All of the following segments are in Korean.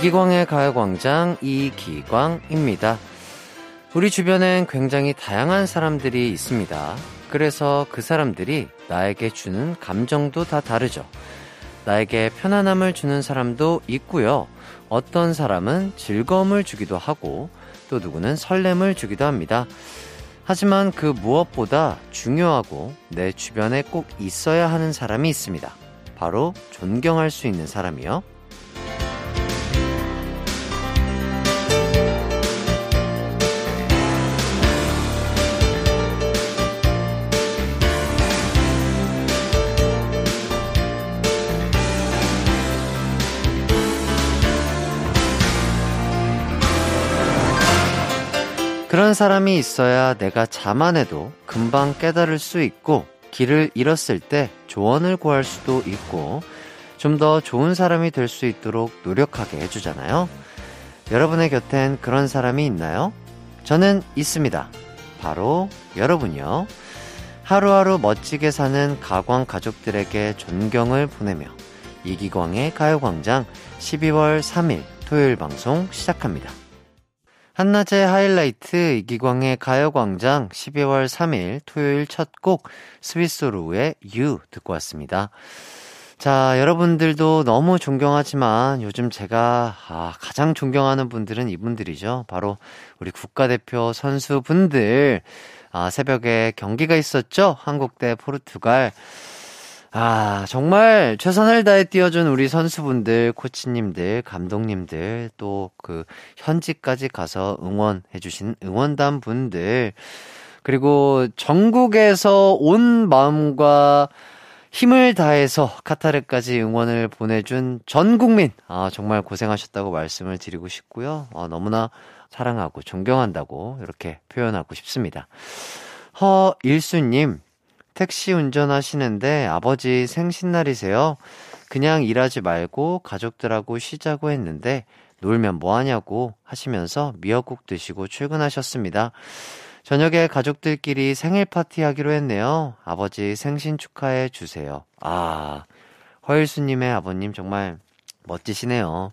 이기광의 가요광장 이기광입니다. 우리 주변엔 굉장히 다양한 사람들이 있습니다. 그래서 그 사람들이 나에게 주는 감정도 다 다르죠. 나에게 편안함을 주는 사람도 있고요. 어떤 사람은 즐거움을 주기도 하고 또 누구는 설렘을 주기도 합니다. 하지만 그 무엇보다 중요하고 내 주변에 꼭 있어야 하는 사람이 있습니다. 바로 존경할 수 있는 사람이요. 그런 사람이 있어야 내가 자만해도 금방 깨달을 수 있고 길을 잃었을 때 조언을 구할 수도 있고 좀 더 좋은 사람이 될 수 있도록 노력하게 해주잖아요. 여러분의 곁엔 그런 사람이 있나요? 저는 있습니다. 바로 여러분이요. 하루하루 멋지게 사는 가광 가족들에게 존경을 보내며 이기광의 가요광장 12월 3일 토요일 방송 시작합니다. 한낮의 하이라이트 이기광의 가요광장 12월 3일 토요일 첫 곡 스위스로우의 You 듣고 왔습니다. 자, 여러분들도 너무 존경하지만 요즘 제가 아, 가장 존경하는 분들은 이분들이죠. 바로 우리 국가대표 선수분들. 아, 새벽에 경기가 있었죠? 한국 대 포르투갈. 아, 정말 최선을 다해 뛰어준 우리 선수분들, 코치님들, 감독님들, 또 그 현지까지 가서 응원해주신 응원단 분들, 그리고 전국에서 온 마음과 힘을 다해서 카타르까지 응원을 보내준 전 국민, 아, 정말 고생하셨다고 말씀을 드리고 싶고요. 아, 너무나 사랑하고 존경한다고 이렇게 표현하고 싶습니다. 허일수님, 택시 운전하시는데 아버지 생신날이세요? 그냥 일하지 말고 가족들하고 쉬자고 했는데 놀면 뭐하냐고 하시면서 미역국 드시고 출근하셨습니다. 저녁에 가족들끼리 생일 파티 하기로 했네요. 아버지 생신 축하해 주세요. 아, 허일수님의 아버님 정말 멋지시네요.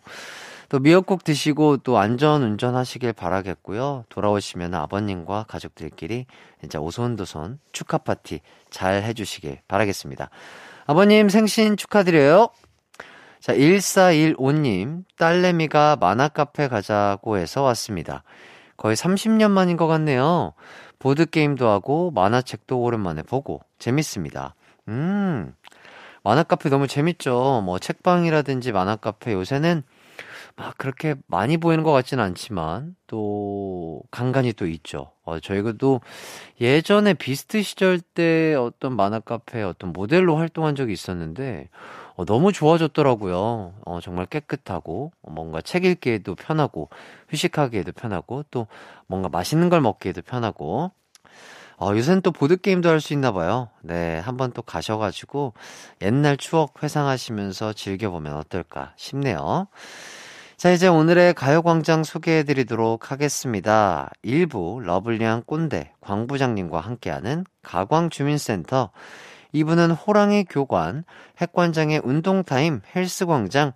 또 미역국 드시고 또 안전 운전하시길 바라겠고요. 돌아오시면 아버님과 가족들끼리 진짜 오손도손 축하 파티 잘 해주시길 바라겠습니다. 아버님 생신 축하드려요. 자, 1415님, 딸내미가 만화카페 가자고 해서 왔습니다. 거의 30년 만인 것 같네요. 보드게임도 하고 만화책도 오랜만에 보고 재밌습니다. 음, 만화카페 너무 재밌죠. 뭐 책방이라든지 만화카페 요새는 막 그렇게 많이 보이는 것 같지는 않지만 또 간간히 또 있죠. 어, 저희가도 예전에 비스트 시절 때 어떤 만화 카페 어떤 모델로 활동한 적이 있었는데 어, 너무 좋아졌더라고요. 어, 정말 깨끗하고 뭔가 책 읽기에도 편하고 휴식하기에도 편하고 또 뭔가 맛있는 걸 먹기에도 편하고 어, 요새는 또 보드게임도 할 수 있나 봐요. 네, 한번 또 가셔가지고 옛날 추억 회상하시면서 즐겨보면 어떨까 싶네요. 자, 이제 오늘의 가요광장 소개해 드리도록 하겠습니다. 1부 러블리한 꼰대 광부장님과 함께하는 가광주민센터 2부는 호랑이 교관, 핵관장의 운동타임 헬스광장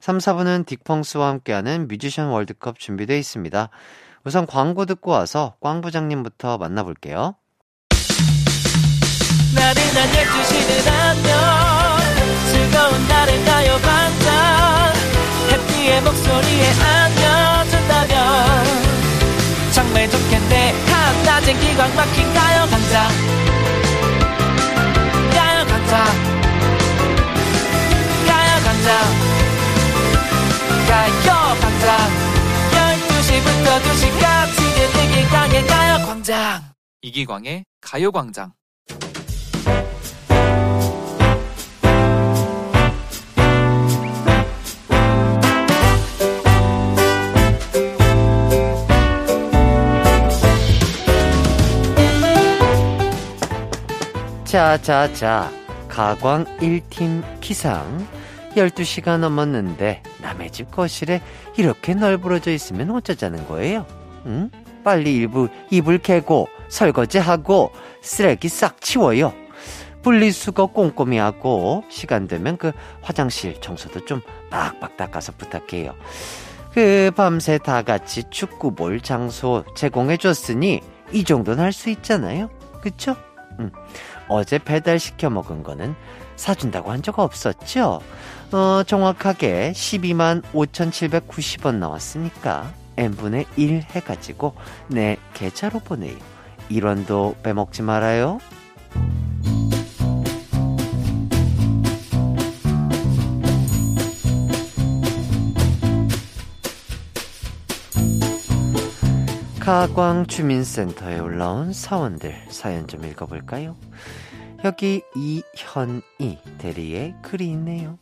3, 4부는 딕펑스와 함께하는 뮤지션 월드컵 준비되어 있습니다. 우선 광고 듣고 와서 꽝부장님부터 만나볼게요. 나른한 12시는 안녕 즐거운 날을 가요광장 그의 목소리에 안겨준다면 정말 좋겠네. 한낮엔 기광 막힌 가요광장. 가요광장. 가요광장. 가요광장. 12시부터 2시까지 들리기광의 가요 광장. 이기광의 가요 광장 자자자 가광 1팀 기상 12시가 넘었는데 남의 집 거실에 이렇게 널브러져 있으면 어쩌자는 거예요? 응? 빨리 일부 이불 개고 설거지하고 쓰레기 싹 치워요. 분리수거 꼼꼼히 하고 시간 되면 그 화장실 청소도 좀 빡빡 닦아서 부탁해요. 그 밤새 다 같이 축구 볼 장소 제공해 줬으니 이 정도는 할 수 있잖아요. 그쵸? 음. 어제 배달시켜 먹은 거는 사준다고 한 적 없었죠? 어, 정확하게 12만 5,790원 나왔으니까 n분의 1 해가지고 내 계좌로 보내요. 1원도 빼먹지 말아요. 가광 주민센터에 올라온 사원들 사연 좀 읽어볼까요? 여기 이현이 대리에 글이 있네요.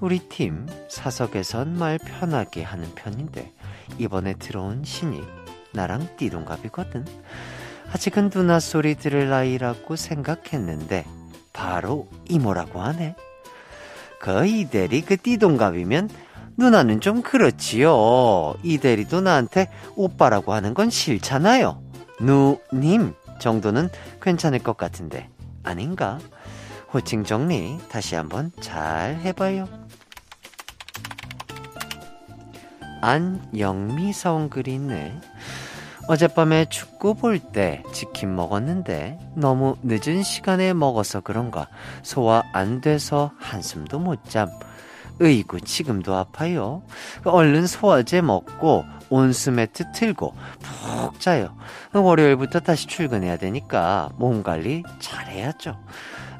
우리 팀 사석에선 말 편하게 하는 편인데 이번에 들어온 신이 나랑 띠동갑이거든. 아직은 누나 소리 들을 나이라고 생각했는데 바로 이모라고 하네. 그 이대리 그 띠동갑이면 누나는 좀 그렇지요. 이대리도 나한테 오빠라고 하는 건 싫잖아요. 누님 정도는 괜찮을 것 같은데 아닌가? 호칭 정리 다시 한번 잘 해봐요. 안영미 사온 글이 있네. 어젯밤에 축구 볼 때 치킨 먹었는데 너무 늦은 시간에 먹어서 그런가 소화 안 돼서 한숨도 못 잠. 으이구 지금도 아파요. 얼른 소화제 먹고 온수매트 틀고 푹 자요. 월요일부터 다시 출근해야 되니까 몸 관리 잘해야죠.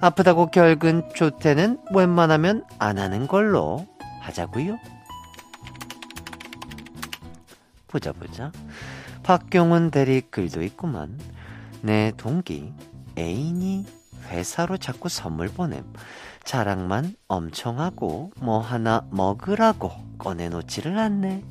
아프다고 결근 조퇴는 웬만하면 안 하는 걸로 하자고요. 보자 보자. 박경훈 대리 글도 있구만. 내 동기 애인이 회사로 자꾸 선물 보냄. 자랑만 엄청 하고 뭐 하나 먹으라고 꺼내놓지를 않네.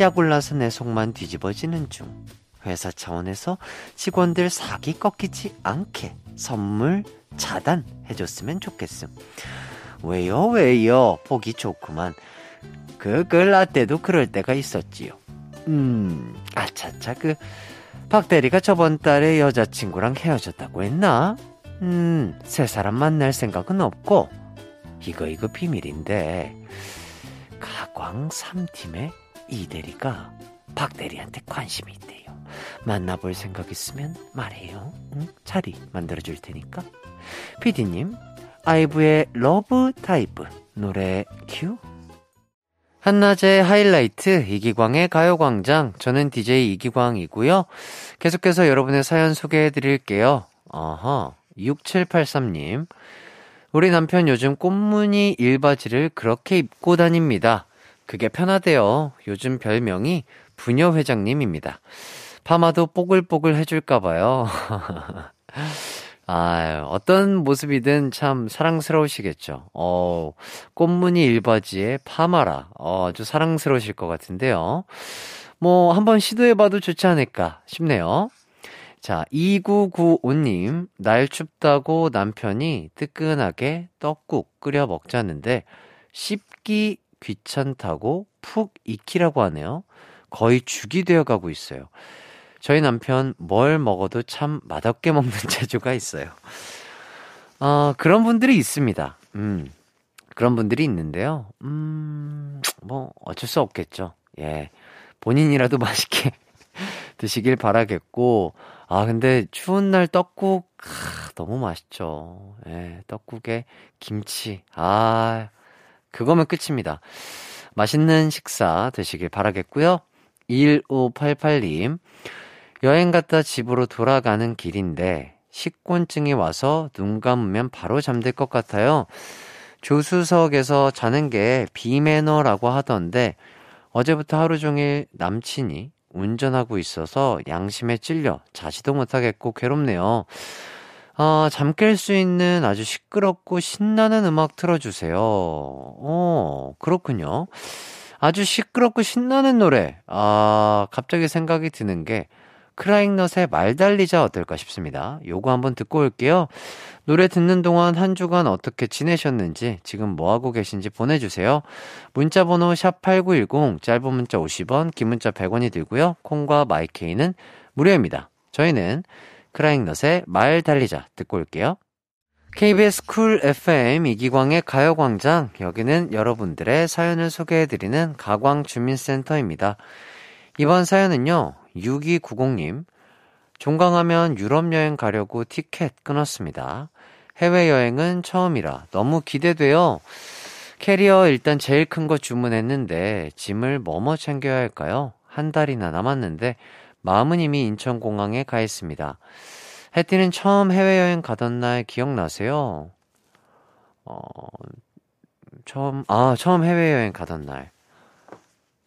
약 올라서 내 속만 뒤집어지는 중. 회사 차원에서 직원들 사기 꺾이지 않게 선물 차단해줬으면 좋겠음. 왜요, 왜요? 보기 좋구만. 그, 글라 때도 그럴 때가 있었지요. 음, 아차차, 그, 박 대리가 저번 달에 여자친구랑 헤어졌다고 했나? 음, 새 사람 만날 생각은 없고, 이거, 이거 비밀인데, 가광 3팀의 이 대리가 박 대리한테 관심이 있대요. 만나볼 생각 있으면 말해요. 응? 자리 만들어줄 테니까. 피디님, 아이브의 Love Dive 노래 큐. 한낮의 하이라이트 이기광의 가요광장 저는 DJ 이기광이고요. 계속해서 여러분의 사연 소개해 드릴게요. 어허 6783님 우리 남편 요즘 꽃무늬 일바지를 그렇게 입고 다닙니다. 그게 편하대요. 요즘 별명이 부녀 회장님입니다. 파마도 뽀글뽀글 해줄까봐요. 아, 어떤 모습이든 참 사랑스러우시겠죠. 어, 꽃무늬 일바지에 파마라. 어, 아주 사랑스러우실 것 같은데요. 뭐, 한번 시도해봐도 좋지 않을까 싶네요. 자, 2995님, 날 춥다고 남편이 뜨끈하게 떡국 끓여 먹자는데, 씹기 귀찮다고 푹 익히라고 하네요. 거의 죽이 되어 가고 있어요. 저희 남편 뭘 먹어도 참 맛없게 먹는 재주가 있어요. 어, 그런 분들이 있습니다. 음, 그런 분들이 있는데요. 음, 뭐, 어쩔 수 없겠죠. 예. 본인이라도 맛있게 드시길 바라겠고, 아, 근데 추운 날 떡국, 아, 너무 맛있죠. 예, 떡국에 김치, 아, 그거면 끝입니다. 맛있는 식사 되시길 바라겠고요. 1588님, 여행 갔다 집으로 돌아가는 길인데 식곤증이 와서 눈 감으면 바로 잠들 것 같아요. 조수석에서 자는 게 비매너라고 하던데 어제부터 하루 종일 남친이 운전하고 있어서 양심에 찔려 자지도 못하겠고 괴롭네요. 아, 잠 깰 수 있는 아주 시끄럽고 신나는 음악 틀어주세요. 어, 그렇군요. 아주 시끄럽고 신나는 노래. 아, 갑자기 생각이 드는 게 크라잉넛의 말 달리자 어떨까 싶습니다. 요거 한번 듣고 올게요. 노래 듣는 동안 한 주간 어떻게 지내셨는지, 지금 뭐하고 계신지 보내주세요. 문자번호 샵8910, 짧은 문자 50원, 긴 문자 100원이 들고요. 콩과 마이케이는 무료입니다. 저희는 크라잉넛의 말 달리자 듣고 올게요. KBS 쿨 FM 이기광의 가요광장. 여기는 여러분들의 사연을 소개해드리는 가광주민센터입니다. 이번 사연은요, 6290님. 종강하면 유럽 여행 가려고 티켓 끊었습니다. 해외여행은 처음이라 너무 기대돼요. 캐리어 일단 제일 큰 거 주문했는데 짐을 뭐뭐 챙겨야 할까요? 한 달이나 남았는데 마음은 이미 인천공항에 가 있습니다. 해띠는 처음 해외여행 가던 날 기억나세요? 어, 처음, 아, 처음 해외여행 가던 날.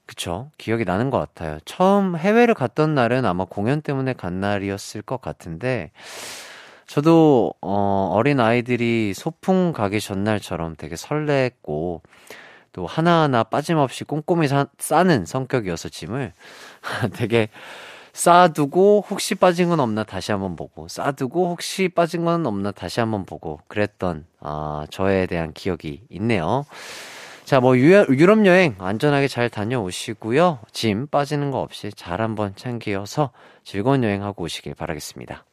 그쵸. 기억이 나는 것 같아요. 처음 해외를 갔던 날은 아마 공연 때문에 간 날이었을 것 같은데, 저도, 어, 어린 아이들이 소풍 가기 전날처럼 되게 설렜고, 또 하나하나 빠짐없이 꼼꼼히 사, 싸는 성격이어서 짐을 되게 쌓아두고 혹시 빠진 건 없나 다시 한번 보고 쌓아두고 혹시 빠진 건 없나 다시 한번 보고 그랬던 아 저에 대한 기억이 있네요. 자, 뭐 유럽 여행 안전하게 잘 다녀오시고요. 짐 빠지는 거 없이 잘 한번 챙겨서 즐거운 여행하고 오시길 바라겠습니다.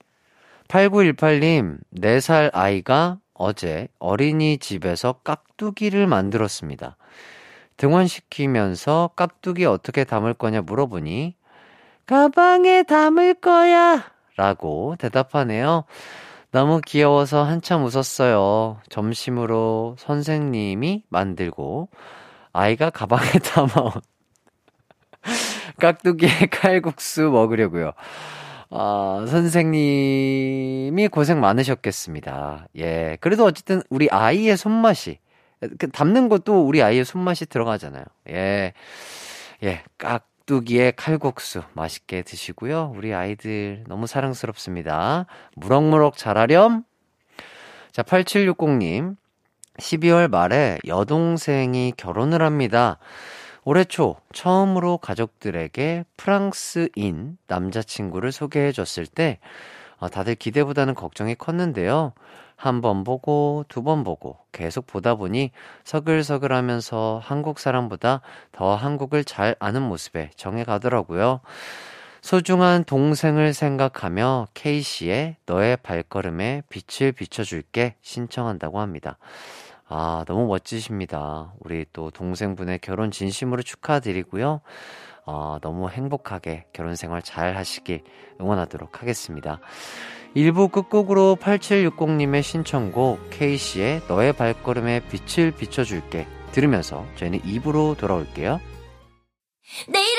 8918님, 4살 아이가 어제 어린이집에서 깍두기를 만들었습니다. 등원시키면서 깍두기 어떻게 담을 거냐 물어보니 가방에 담을 거야! 라고 대답하네요. 너무 귀여워서 한참 웃었어요. 점심으로 선생님이 만들고 아이가 가방에 담아온 깍두기에 칼국수 먹으려고요. 아, 선생님이 고생 많으셨겠습니다. 예. 그래도 어쨌든 우리 아이의 손맛이, 그 담는 것도 우리 아이의 손맛이 들어가잖아요. 예. 예. 깍, 깍두기에 칼국수 맛있게 드시고요. 우리 아이들 너무 사랑스럽습니다. 무럭무럭 자라렴. 자, 8760님. 12월 말에 여동생이 결혼을 합니다. 올해 초 처음으로 가족들에게 프랑스인 남자친구를 소개해 줬을 때 어, 다들 기대보다는 걱정이 컸는데요. 한 번 보고 두 번 보고 계속 보다 보니 서글서글 하면서 한국 사람보다 더 한국을 잘 아는 모습에 정해 가더라고요. 소중한 동생을 생각하며 K씨의 너의 발걸음에 빛을 비춰줄게 신청한다고 합니다. 아, 너무 멋지십니다. 우리 또 동생분의 결혼 진심으로 축하드리고요. 어, 너무 행복하게 결혼 생활 잘 하시길 응원하도록 하겠습니다. 1부 끝곡으로 8760님의 신청곡 K씨의 너의 발걸음에 빛을 비춰줄게 들으면서 저희는 2부로 돌아올게요. 내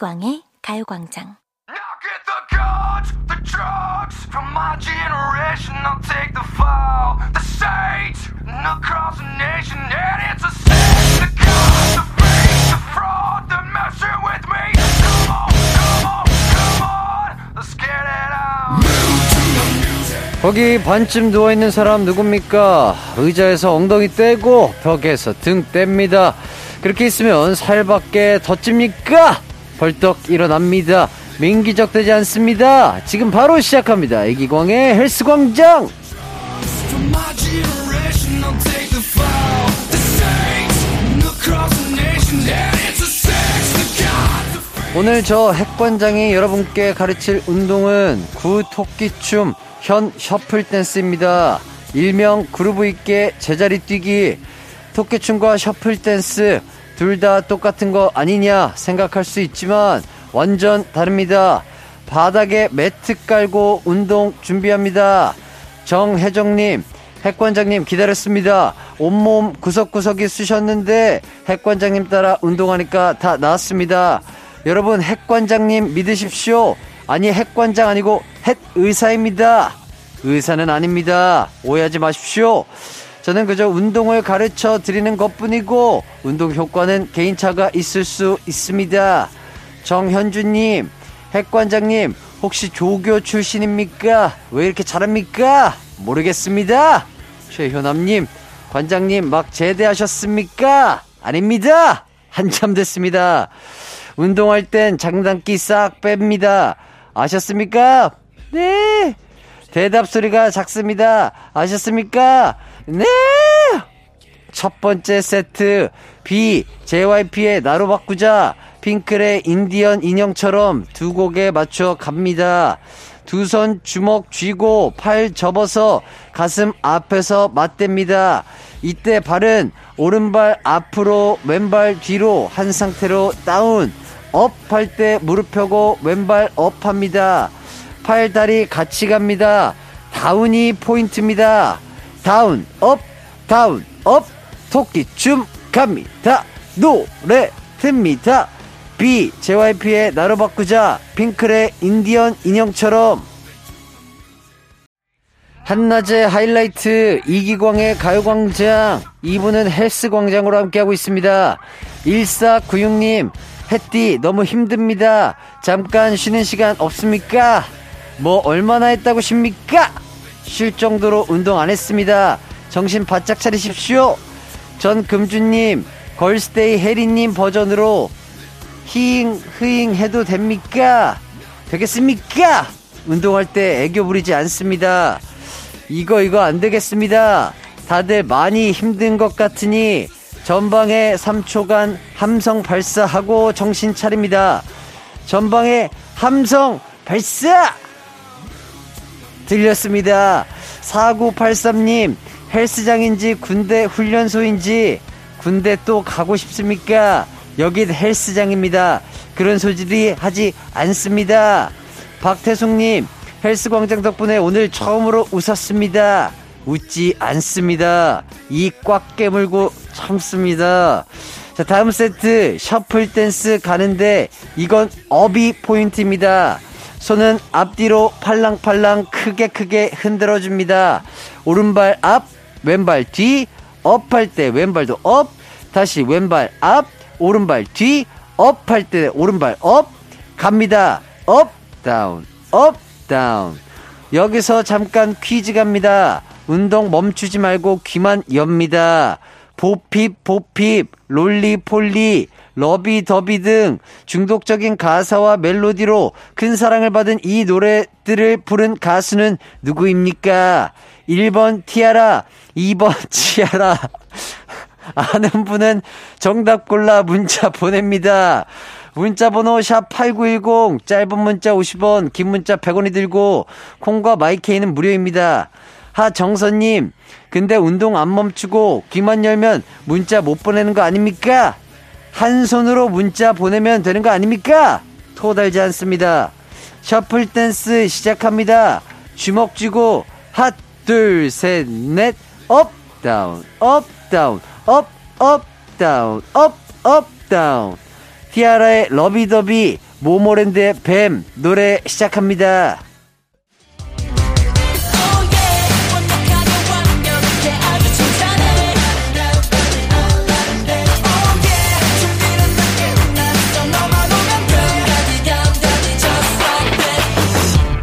이기광의 가요광장. 거기 반쯤 누워있는 사람 누굽니까? 의자에서 엉덩이 떼고 벽에서 등 뗍니다. 그렇게 있으면 살밖에 더 찝니까? 벌떡 일어납니다. 민기적 되지 않습니다. 지금 바로 시작합니다. 애기광의 헬스광장! 오늘 저 핵관장이 여러분께 가르칠 운동은 구토끼춤 현 셔플 댄스입니다. 일명 그루브 있게 제자리 뛰기 토끼춤과 셔플 댄스 둘 다 똑같은 거 아니냐 생각할 수 있지만 완전 다릅니다. 바닥에 매트 깔고 운동 준비합니다. 정혜정님, 핵관장님 기다렸습니다. 온몸 구석구석이 쑤셨는데 핵관장님 따라 운동하니까 다 나았습니다. 여러분 핵관장님 믿으십시오. 아니 핵관장 아니고 핵의사입니다. 의사는 아닙니다. 오해하지 마십시오. 저는 그저 운동을 가르쳐 드리는 것 뿐이고, 운동 효과는 개인차가 있을 수 있습니다. 정현주님, 핵관장님, 혹시 조교 출신입니까? 왜 이렇게 잘합니까? 모르겠습니다. 최효남님, 관장님 막 제대하셨습니까? 아닙니다. 한참 됐습니다. 운동할 땐 장단기 싹 뺍니다. 아셨습니까? 네. 대답 소리가 작습니다. 아셨습니까? 네. 첫 번째 세트 B JYP의 나로 바꾸자 핑클의 인디언 인형처럼 두 곡에 맞춰 갑니다. 두 손 주먹 쥐고 팔 접어서 가슴 앞에서 맞댑니다. 이때 발은 오른발 앞으로 왼발 뒤로 한 상태로 down up 할 때 무릎 펴고 왼발 up 합니다. 팔 다리 같이 갑니다. down이 포인트입니다. down up down up 토끼 춤 갑니다. 노래 틉니다. 비 JYP의 나로 바꾸자 핑클의 인디언 인형처럼. 한낮의 하이라이트 이기광의 가요광장. 2부는 헬스광장으로 함께하고 있습니다. 1496님 햇띠 너무 힘듭니다. 잠깐 쉬는 시간 없습니까? 뭐 얼마나 했다고 십니까 쉴 정도로 운동 안 했습니다 정신 바짝 차리십시오 전 금주님 걸스데이 혜리님 버전으로 히잉 흐잉 해도 됩니까 되겠습니까 운동할 때 애교 부리지 않습니다 이거 이거 안 되겠습니다. 다들 많이 힘든 것 같으니 전방에 3초간 함성 발사하고 정신 차립니다. 전방에 함성 발사! 들렸습니다. 4983님, 헬스장인지 군대 훈련소인지 군대 또 가고 싶습니까? 여긴 헬스장입니다. 그런 소질이 하지 않습니다. 박태숙님, 헬스광장 덕분에 오늘 처음으로 웃었습니다. 웃지 않습니다. 이 꽉 깨물고 참습니다. 자, 다음 세트 셔플 댄스 가는데 이건 업이 포인트입니다. 손은 앞뒤로 팔랑팔랑 크게 크게 흔들어 줍니다. 오른발 앞, 왼발 뒤, up 할 때 왼발도 up, 다시 왼발 앞, 오른발 뒤, up 할 때 오른발 up, 갑니다. up, down, up, down. 여기서 잠깐 퀴즈 갑니다. 운동 멈추지 말고 귀만 엽니다. Bo Peep, Bo Peep, Roly-Poly, Lovey-Dovey 등 중독적인 가사와 멜로디로 큰 사랑을 받은 이 노래들을 부른 가수는 누구입니까? 1번 티아라, 2번 치아라. 아는 분은 정답 골라 문자 보냅니다. 문자 번호 샵8910 짧은 문자 50원 긴 문자 100원이 들고 콩과 마이케이는 무료입니다. 하정선님 근데 운동 안 멈추고 귀만 열면 문자 못 보내는 거 아닙니까? 한 손으로 문자 보내면 되는 거 아닙니까? 토 달지 않습니다. shuffle 댄스 시작합니다. 주먹 쥐고 핫, 둘, 셋, 넷, up, down, up, down, up, up, down, up, up, down. 티아라의 Lovey-Dovey, 모모랜드의 BAAM 노래 시작합니다.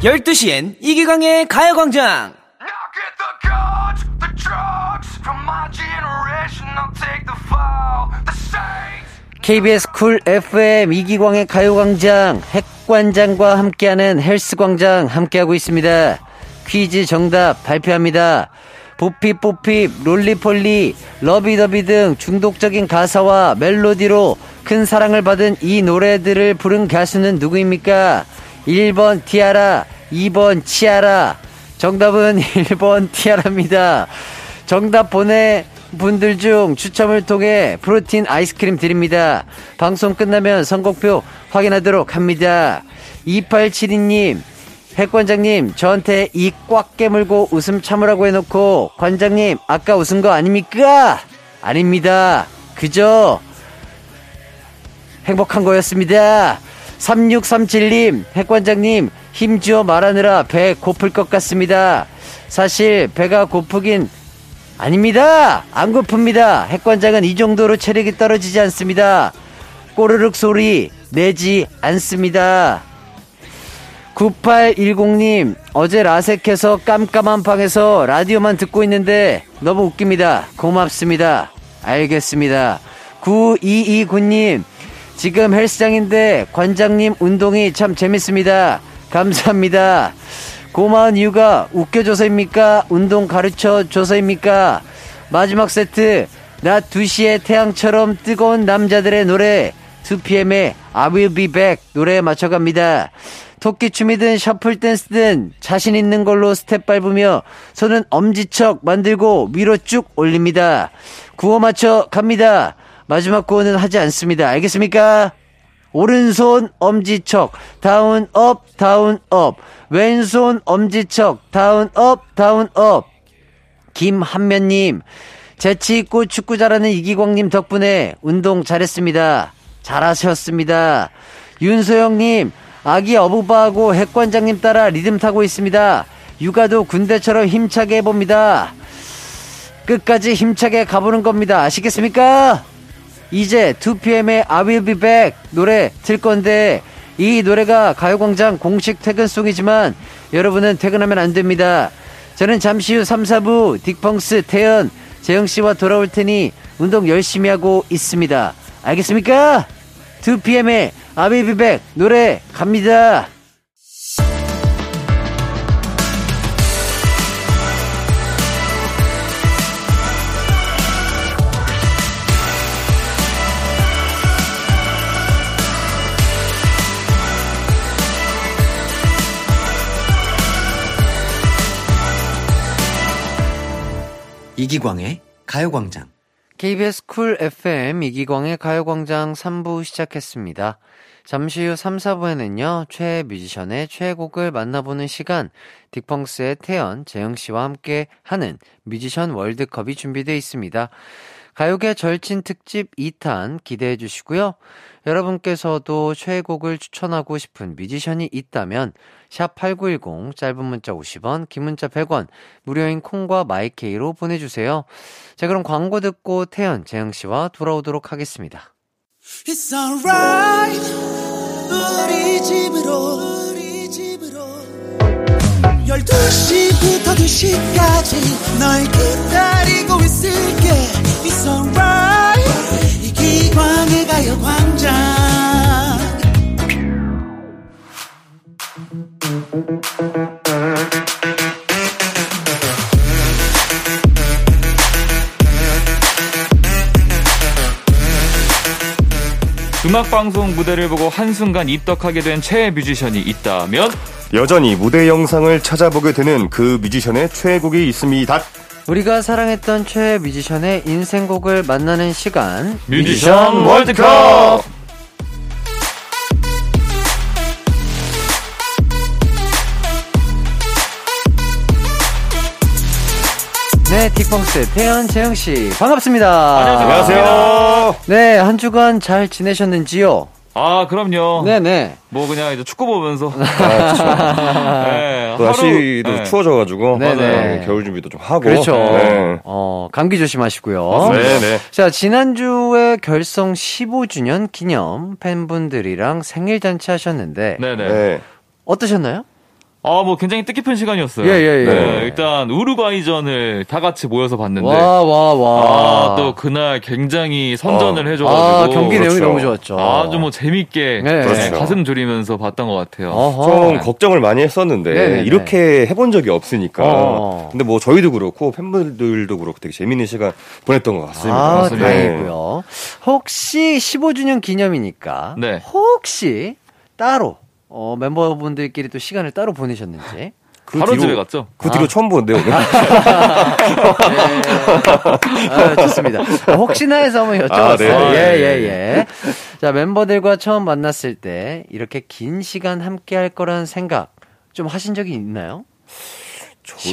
열두 시엔 이기광의 가요광장 KBS 쿨 FM 이기광의 가요광장 핵관장과 함께하는 헬스광장 함께하고 있습니다. 퀴즈 정답 발표합니다. Bo Peep Bo Peep Roly-Poly, Lovey-Dovey 등 중독적인 가사와 멜로디로 큰 사랑을 받은 이 노래들을 부른 가수는 누구입니까? 1번 티아라, 2번 치아라. 정답은 1번 티아라입니다. 정답 보내 분들 중 추첨을 통해 프로틴 아이스크림 드립니다. 방송 끝나면 선곡표 확인하도록 합니다. 2872님, 핵관장님, 저한테 이 꽉 깨물고 웃음 참으라고 해놓고, 관장님, 아까 웃은 거 아닙니까? 아닙니다. 그죠? 행복한 거였습니다. 3637님, 핵관장님, 힘주어 말하느라 배 고플 것 같습니다. 사실 배가 고프긴 아닙니다. 안 고픕니다. 핵관장은 이 정도로 체력이 떨어지지 않습니다. 꼬르륵 소리 내지 않습니다. 9810님, 어제 라섹해서 깜깜한 방에서 라디오만 듣고 있는데 너무 웃깁니다. 고맙습니다. 알겠습니다. 9229님, 지금 헬스장인데 관장님 운동이 참 재밌습니다. 감사합니다. 고마운 이유가 웃겨줘서입니까? 운동 가르쳐줘서입니까? 마지막 세트, 낮 2시에 태양처럼 뜨거운 남자들의 노래, 2PM의 I will be back 노래에 맞춰갑니다. 토끼춤이든 shuffle 댄스든 자신 있는 걸로 스텝 밟으며 손은 엄지척 만들고 위로 쭉 올립니다. 구호 맞춰 갑니다. 마지막 구호는 하지 않습니다. 알겠습니까? 오른손 엄지척 down up down up 왼손 엄지척 down up down up 김한면님 재치 있고 축구 잘하는 이기광님 덕분에 운동 잘했습니다. 잘하셨습니다. 윤소영님 아기 어부바하고 핵관장님 따라 리듬 타고 있습니다. 육아도 군대처럼 힘차게 해봅니다. 끝까지 힘차게 가보는 겁니다. 아시겠습니까? 이제 2PM의 I will be back 노래 틀 건데 이 노래가 가요광장 공식 퇴근송이지만 여러분은 퇴근하면 안 됩니다. 저는 잠시 후 3, 4부 딕펑스 태연 재영씨와 돌아올 테니 운동 열심히 하고 있습니다. 알겠습니까? 2PM의 I will be back 노래 갑니다. 이기광의 가요광장. KBS 쿨 FM 이기광의 가요광장 3부 시작했습니다. 잠시 후 3, 4부에는요, 최애 뮤지션의 최애곡을 만나보는 시간, 딕펑스의 태현, 재흥씨와 함께 하는 뮤지션 월드컵이 준비되어 있습니다. 가요계 절친 특집 2탄 기대해 주시고요. 여러분께서도 최애곡을 추천하고 싶은 뮤지션이 있다면 샵 8910 짧은 문자 50원, 긴 문자 100원, 무료인 콩과 마이케이로 보내주세요. 자 그럼 광고 듣고 태연, 재영씨와 돌아오도록 하겠습니다. It's alright. 우리 집으로 우리 집으로. 12시부터 2시까지 널 기다리고 있을게. It's alright. 이 기광의 가요광장 음악방송 무대를 보고 한순간 입덕하게 된 최애 뮤지션이 있다면 여전히 무대 영상을 찾아보게 되는 그 뮤지션의 최애곡이 있습니다. 우리가 사랑했던 최애 뮤지션의 인생곡을 만나는 시간 뮤지션 월드컵! 네, 딕펑스 태연, 재영 씨 반갑습니다. 안녕하세요. 네, 한 주간 잘 지내셨는지요? 아, 그럼요. 네네. 뭐 그냥 이제 축구 보면서. 아, 네, 또 날씨도 네. 추워져가지고 네네. 네, 겨울 준비도 좀 하고. 그렇죠. 네. 어, 감기 조심하시고요. 네, 네. 자, 지난주에 결성 15주년 기념 팬분들이랑 생일 잔치 하셨는데 네네. 네. 어떠셨나요? 아, 뭐 굉장히 뜻깊은 시간이었어요. 예, 예, 예. 네, 일단 우루과이전을 다 같이 모여서 봤는데. 와, 와, 와. 아, 또 그날 굉장히 선전을 어. 해줘 가지고. 아, 경기 내용이 그렇죠. 너무 좋았죠. 아주 뭐 재밌게 네. 그렇죠. 가슴 졸이면서 봤던 것 같아요. 어허. 좀 걱정을 많이 했었는데 네네네. 이렇게 해본 적이 없으니까. 어. 근데 뭐 저희도 그렇고 팬분들도 그렇고 되게 재밌는 시간 보냈던 것 같습니다. 아, 맞습니다. 다행이고요. 혹시 15주년 기념이니까 네. 혹시 따로 어, 멤버분들끼리 또 시간을 따로 보내셨는지 그 바로 뒤로- 집에 갔죠? 그 뒤로 처음 보는데요. 오늘. 아, 좋습니다. 혹시나 해서 한번 여쭤봤어요. 아, 네. 아, 예, 예. 예, 예. 자, 멤버들과 처음 만났을 때 이렇게 긴 시간 함께 할 거라는 생각 좀 하신 적이 있나요?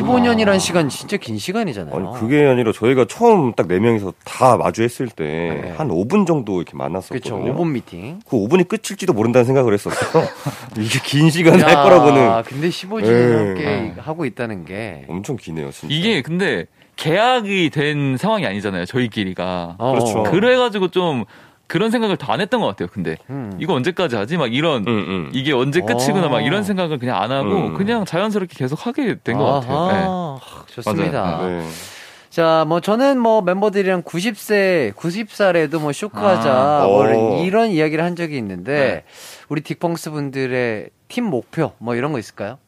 15년이란 시간 진짜 긴 시간이잖아요. 아니 그게 아니라 저희가 처음 딱 네 명이서 다 마주했을 때 네. 한 5분 정도 이렇게 그렇죠. 만났었거든요. 5분 미팅. 그 5분이 끝일지도 모른다는 생각을 했었어요. 이게 긴 시간 할 야, 거라고는 근데 15주년 네. 함께 하고 있다는 게. 엄청 기네요, 진짜. 이게 근데 계약이 된 상황이 아니잖아요. 저희끼리가. 어, 그렇죠. 그래가지고 좀 그런 생각을 더안 했던 것 같아요. 근데 음. 이거 언제까지 하지? 막 이런 응, 응. 이게 언제 끝이구나 막 어. 이런 생각을 그냥 안 하고 음. 그냥 자연스럽게 계속 하게 된 것 같아요. 네. 좋습니다. 네. 자, 뭐 저는 뭐 멤버들이랑 90세, 90살에도 뭐 쇼크하자 아. 뭐 오. 이런 이야기를 한 적이 있는데 네. 우리 딕펑스 분들의 팀 목표 뭐 이런 거 있을까요?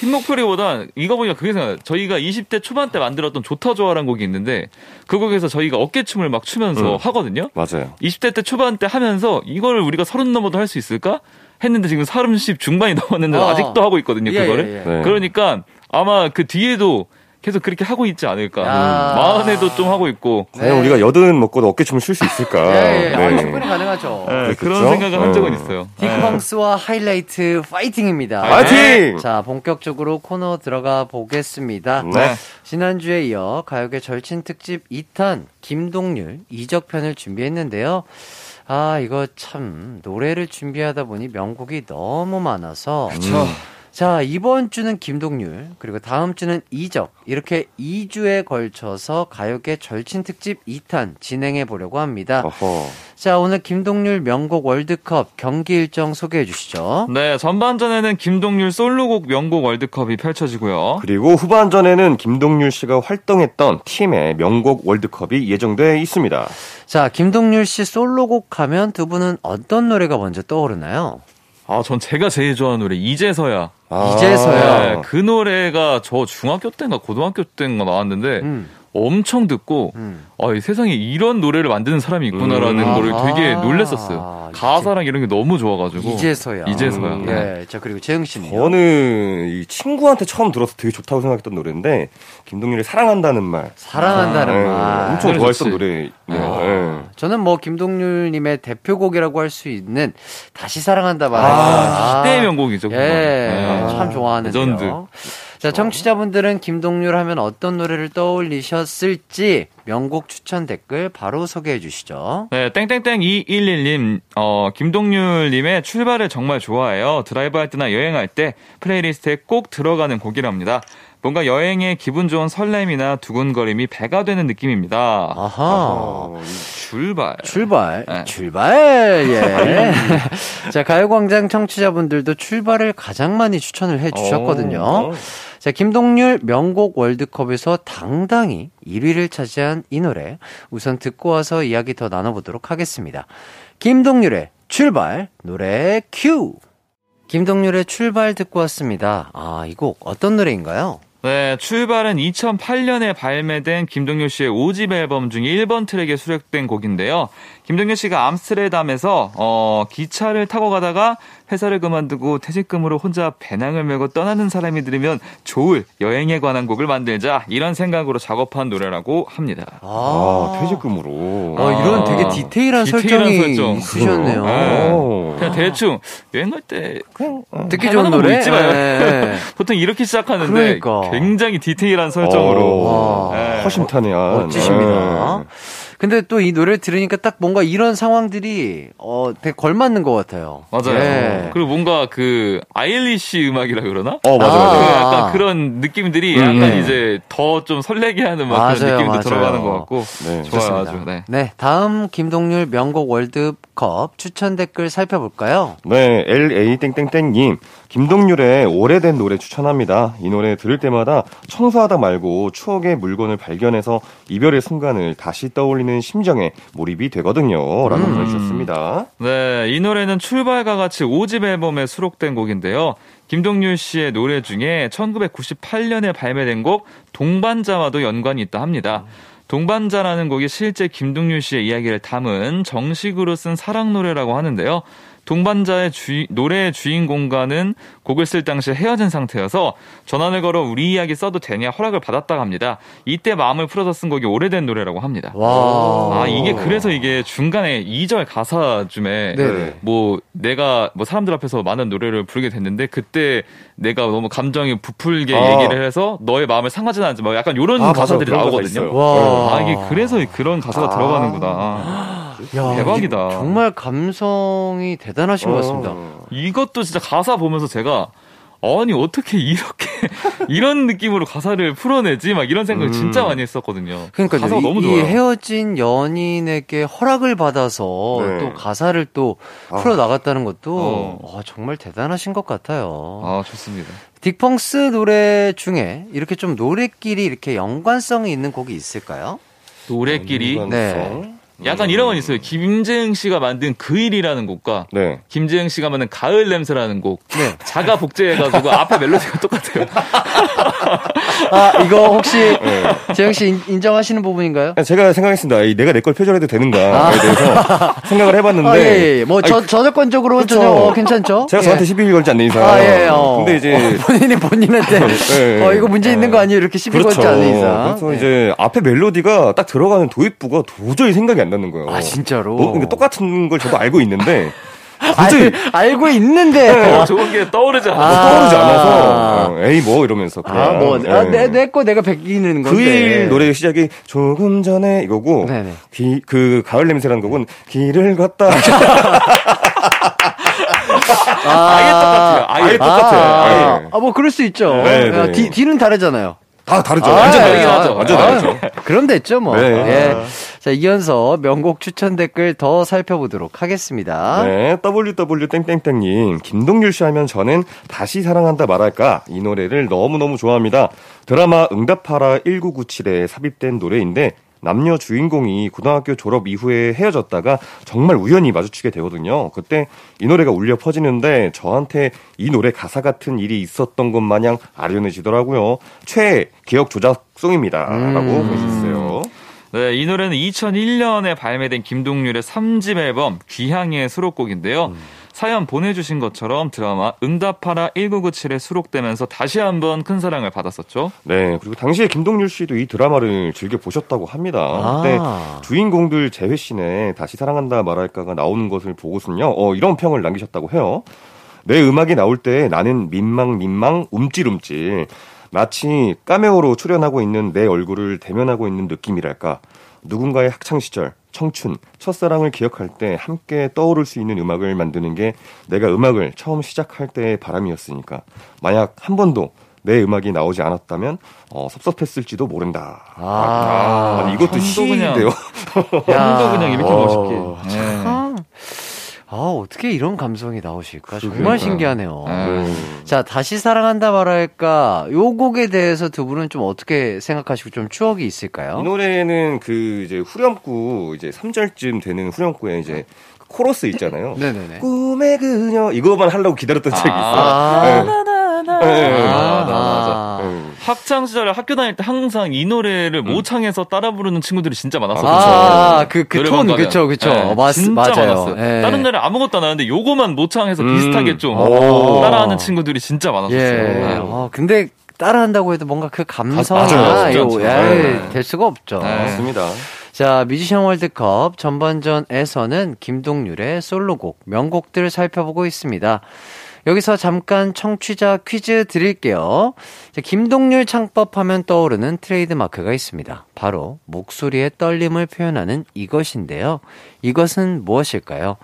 팀 목표리보다 이거 보니까 그게 생각나요. 저희가 20대 초반 때 만들었던 좋다 좋아라는 곡이 있는데 그 곡에서 저희가 어깨춤을 막 추면서 음. 하거든요. 맞아요. 20대 때 초반 때 하면서 이걸 우리가 서른 넘어도 할 수 있을까? 했는데 지금 30 중반이 넘었는데 어. 아직도 하고 있거든요, 예, 그거를. 예, 예. 네. 그러니까 아마 그 뒤에도 계속 그렇게 하고 있지 않을까. 야. 마흔에도 좀 하고 있고. 과연 네. 우리가 여든 먹고도 어깨춤을 출 수 있을까? 예, 예. 아, 네. 충분히 가능하죠. 네? 그런 생각을 한 적은 네. 있어요. 딕펑스와 하이라이트 파이팅입니다. 파이팅! 자, 본격적으로 코너 들어가 보겠습니다. 네. 지난주에 이어 가요계 절친 특집 2탄 김동률 이적편을 준비했는데요. 아, 이거 참 노래를 준비하다 보니 명곡이 너무 많아서 그쵸. 자, 이번 주는 김동률, 그리고 다음 주는 이적, 이렇게 2주에 걸쳐서 가요계 절친 특집 2탄 진행해 보려고 합니다. 어허. 자, 오늘 김동률 명곡 월드컵 경기 일정 소개해 주시죠. 네, 전반전에는 김동률 솔로곡 명곡 월드컵이 펼쳐지고요. 그리고 후반전에는 김동률 씨가 활동했던 팀의 명곡 월드컵이 예정돼 있습니다. 자, 김동률 씨 솔로곡 하면 두 분은 어떤 노래가 먼저 떠오르나요? 아, 전 제가 제일 좋아하는 노래 이제서야. 아. 이제서야. 네, 그 노래가 저 중학교 때인가 고등학교 때인가 나왔는데 음, 엄청 듣고 음. 아, 이 세상에 이런 노래를 만드는 사람이 있구나라는 음. 거를 되게 아하. 놀랬었어요. 이제- 가사랑 이런 게 너무 좋아가지고. 이제서야. 이제서야. 음. 네. 예, 자, 그리고 재영 씨는요? 저는 이 친구한테 처음 들어서 되게 좋다고 생각했던 노래인데 김동률이 사랑한다는 말. 사랑한다는 네, 말. 엄청 노래 좋아했던. 노래. 네. 아, 저는 뭐 김동률님의 대표곡이라고 할 수 있는 다시 사랑한다 말. 아, 시대의 명곡이죠. 예. 네. 참 좋아하는데요. 레전드. 자, 청취자분들은 김동률 하면 어떤 노래를 떠올리셨을지 명곡 추천 댓글 바로 소개해 주시죠. 네, 땡땡땡 211님, 어, 김동률님의 출발을 정말 좋아해요. 드라이브 할 때나 여행할 때 playlist에 꼭 들어가는 곡이랍니다. 뭔가 여행의 기분 좋은 설렘이나 두근거림이 배가 되는 느낌입니다. 아하. 어, 출발. 출발, 네. 출발, 예. 자, 가요광장 청취자분들도 출발을 가장 많이 추천을 해 주셨거든요. 어. 자, 김동률 명곡 월드컵에서 당당히 1위를 차지한 이 노래. 우선 듣고 와서 이야기 더 나눠보도록 하겠습니다. 김동률의 출발, 노래 큐! 김동률의 출발 듣고 왔습니다. 아, 이 곡 어떤 노래인가요? 네, 출발은 2008년에 발매된 김동률 씨의 5집 앨범 중에 1번 트랙에 수록된 곡인데요. 김동률 씨가 암스테르담에서 어, 기차를 타고 가다가 회사를 그만두고 퇴직금으로 혼자 배낭을 메고 떠나는 사람이 들으면 좋을 여행에 관한 곡을 만들자 이런 생각으로 작업한 노래라고 합니다. 아, 퇴직금으로. 어, 이런 아, 되게 디테일한, 디테일한 설정이 설정. 있으셨네요. 네. 오. 그냥 대충 여행할 때 듣기 할 좋은 만한 거 노래? 있지 마요. 네. 보통 이렇게 시작하는데 그러니까. 굉장히 디테일한 설정으로 오. 네. 허심탄회한. 멋지십니다. 네. 근데 또 이 노래를 들으니까 딱 뭔가 이런 상황들이 어 되게 걸맞는 것 같아요. 맞아요. 예. 그리고 뭔가 그 아일리시 음악이라 그러나? 어, 맞아, 아. 그 맞아. 약간 그런 느낌들이 음, 약간 네. 이제 더 좀 설레게 하는 막 맞아요, 그런 느낌도 맞아요. 들어가는 것 같고 네. 좋아요. 아주. 네. 네, 다음 김동률 명곡 월드 컵 추천 댓글 살펴볼까요? 네, LA 땡땡땡님. 김동률의 오래된 노래 추천합니다. 이 노래 들을 때마다 청소하다 말고 추억의 물건을 발견해서 이별의 순간을 다시 떠올리는 심정에 몰입이 되거든요. 라고 음. 보내주셨습니다. 네, 이 노래는 출발과 같이 5집 앨범에 수록된 곡인데요. 김동률 씨의 노래 중에 1998년에 발매된 곡 동반자와도 연관이 있다 합니다. 동반자라는 곡이 실제 김동률 씨의 이야기를 담은 정식으로 쓴 사랑 노래라고 하는데요. 동반자의 주, 노래의 주인공과는 곡을 쓸 당시 헤어진 상태여서 전화를 걸어 우리 이야기 써도 되냐 허락을 받았다고 합니다. 이때 마음을 풀어서 쓴 곡이 오래된 노래라고 합니다. 와. 아, 이게 그래서 이게 중간에 2절 가사 쯤에 네네. 뭐 내가 뭐 사람들 앞에서 많은 노래를 부르게 됐는데 그때 내가 너무 감정이 부풀게 아. 얘기를 해서 너의 마음을 상하지는 않지 뭐 약간 이런 아. 가사들이 가사 나오거든요. 와. 아, 이게 그래서 그런 가사가 아. 들어가는구나. 야, 대박이다. 정말 감성이 대단하신 것 같습니다. 어. 이것도 진짜 가사 보면서 제가 아니 어떻게 이렇게 이런 느낌으로 가사를 풀어내지 막 이런 생각 을 음. 진짜 많이 했었거든요. 그러니까 가사가 이, 너무 이 좋아요. 헤어진 연인에게 허락을 받아서 네. 또 가사를 또 아. 풀어 나갔다는 것도 어. 와, 정말 대단하신 것 같아요. 아 좋습니다. 딕펑스 노래 중에 이렇게 좀 노래끼리 이렇게 연관성이 있는 곡이 있을까요? 노래끼리 네. 약간 이런 건 있어요. 김재흥 씨가 만든 그 일이라는 곡과 네. 김재흥 씨가 만든 가을 냄새라는 곡. 네. 자가 복제해가지고 앞에 멜로디가 똑같아요. 아, 이거 혹시 네. 재영 씨 인- 인정하시는 부분인가요? 제가 생각했습니다. 이 내가 내 걸 표절해도 되는가에 대해서 생각을 해봤는데. 아, 예, 예. 뭐, 저, 아니, 저작권적으로 그쵸. 전혀 어, 괜찮죠? 제가 예. 저한테 시비 걸지 않는 이상. 아, 예, 어. 근데 이제. 어, 본인이 본인한테, 예, 예. 어, 이거 문제 있는 거 아니에요? 이렇게 시비 그렇죠. 걸지 않는 이상. 그래서 예. 이제 앞에 멜로디가 딱 들어가는 도입부가 도저히 생각이 안 나는 거예요. 아, 진짜로? 뭐, 그러니까 똑같은 걸 저도 알고 있는데 알, 도저히 알고 있는데. 어, 좋은 게 떠오르지 않아. 아. 떠오르지 않아서 어, 에이 뭐 이러면서 그냥 아, 뭐, 예. 아, 내, 내거 내가 베끼는 건데. 그일 노래 시작이 조금 전에 이거고 네네. 귀, 그 가을 냄새라는 곡은 길을 걷다 아, 아예 똑같아요. 아예 똑같아요. 아, 예. 아, 뭐, 그럴 수 있죠. 네, 네. 아, 뒤, 뒤는 다르잖아요. 다 다르죠. 아, 완전 예, 다르긴 아, 하죠. 완전 아, 다르죠. 그럼 됐죠, 뭐. 네. 예. 자, 이어서 명곡 추천 댓글 더 살펴보도록 하겠습니다. 네, www.땡땡땡님, 김동률 씨 하면 저는 다시 사랑한다 말할까? 이 노래를 너무너무 좋아합니다. 드라마 응답하라 1997에 삽입된 노래인데, 남녀 주인공이 고등학교 졸업 이후에 헤어졌다가 정말 우연히 마주치게 되거든요. 그때 이 노래가 울려 퍼지는데 저한테 이 노래 가사 같은 일이 있었던 것 마냥 아련해지더라고요. 최애 기억 조작송입니다. 라고 보내주셨어요. 네, 이 노래는 2001년에 발매된 김동률의 3집 앨범 귀향의 수록곡인데요. 사연 보내주신 것처럼 드라마 응답하라 1997에 수록되면서 다시 한번 큰 사랑을 받았었죠. 네, 그리고 당시에 김동률 씨도 이 드라마를 즐겨 보셨다고 합니다. 아. 그때 주인공들 재회씬에 다시 사랑한다 말할까가 나오는 것을 보고선요, 어, 이런 평을 남기셨다고 해요. 내 음악이 나올 때 나는 민망, 민망, 움찔움찔. 마치 까메오로 출연하고 있는 내 얼굴을 대면하고 있는 느낌이랄까. 누군가의 학창 시절, 청춘, 첫사랑을 기억할 때 함께 떠오를 수 있는 음악을 만드는 게 내가 음악을 처음 시작할 때의 바람이었으니까. 만약 한 번도 내 음악이 나오지 않았다면 어, 섭섭했을지도 모른다. 아. 아니, 이것도 시인데요. 형도 그냥 이렇게 어, 멋있게. 네. 참. 아, 어떻게 이런 감성이 나오실까? 정말 그러니까요. 신기하네요. 네. 자, 다시 사랑한다 말할까? 요 곡에 대해서 두 분은 좀 어떻게 생각하시고 좀 추억이 있을까요? 이 노래는 그 이제 후렴구 이제 3절쯤 되는 후렴구에 이제 그 코러스 있잖아요. 네네네. 꿈의 그녀 이거만 하려고 기다렸던 적이 있어요. 아. 네. 네. 아, 맞아. 네. 학창 시절에 학교 다닐 때 항상 이 노래를 모창해서 따라 부르는 친구들이 진짜 많았었죠. 아, 그, 그 톤. 그쵸, 그쵸. 네, 어, 맞, 진짜 맞아요. 많았어요. 예. 다른 노래 아무것도 안 하는데 요거만 모창해서 음. 비슷하게 좀 오. 따라하는 친구들이 진짜 많았었어요. 예. 네. 어, 근데 따라한다고 해도 뭔가 그 감성이나 요. 예, 네. 될 수가 없죠. 네. 맞습니다. 자, 뮤지션 월드컵 전반전에서는 김동률의 솔로곡, 명곡들 살펴보고 있습니다. 여기서 잠깐 청취자 퀴즈 드릴게요. 자, 김동률 창법 하면 떠오르는 트레이드 마크가 있습니다. 바로 목소리의 떨림을 표현하는 이것인데요. 이것은 무엇일까요?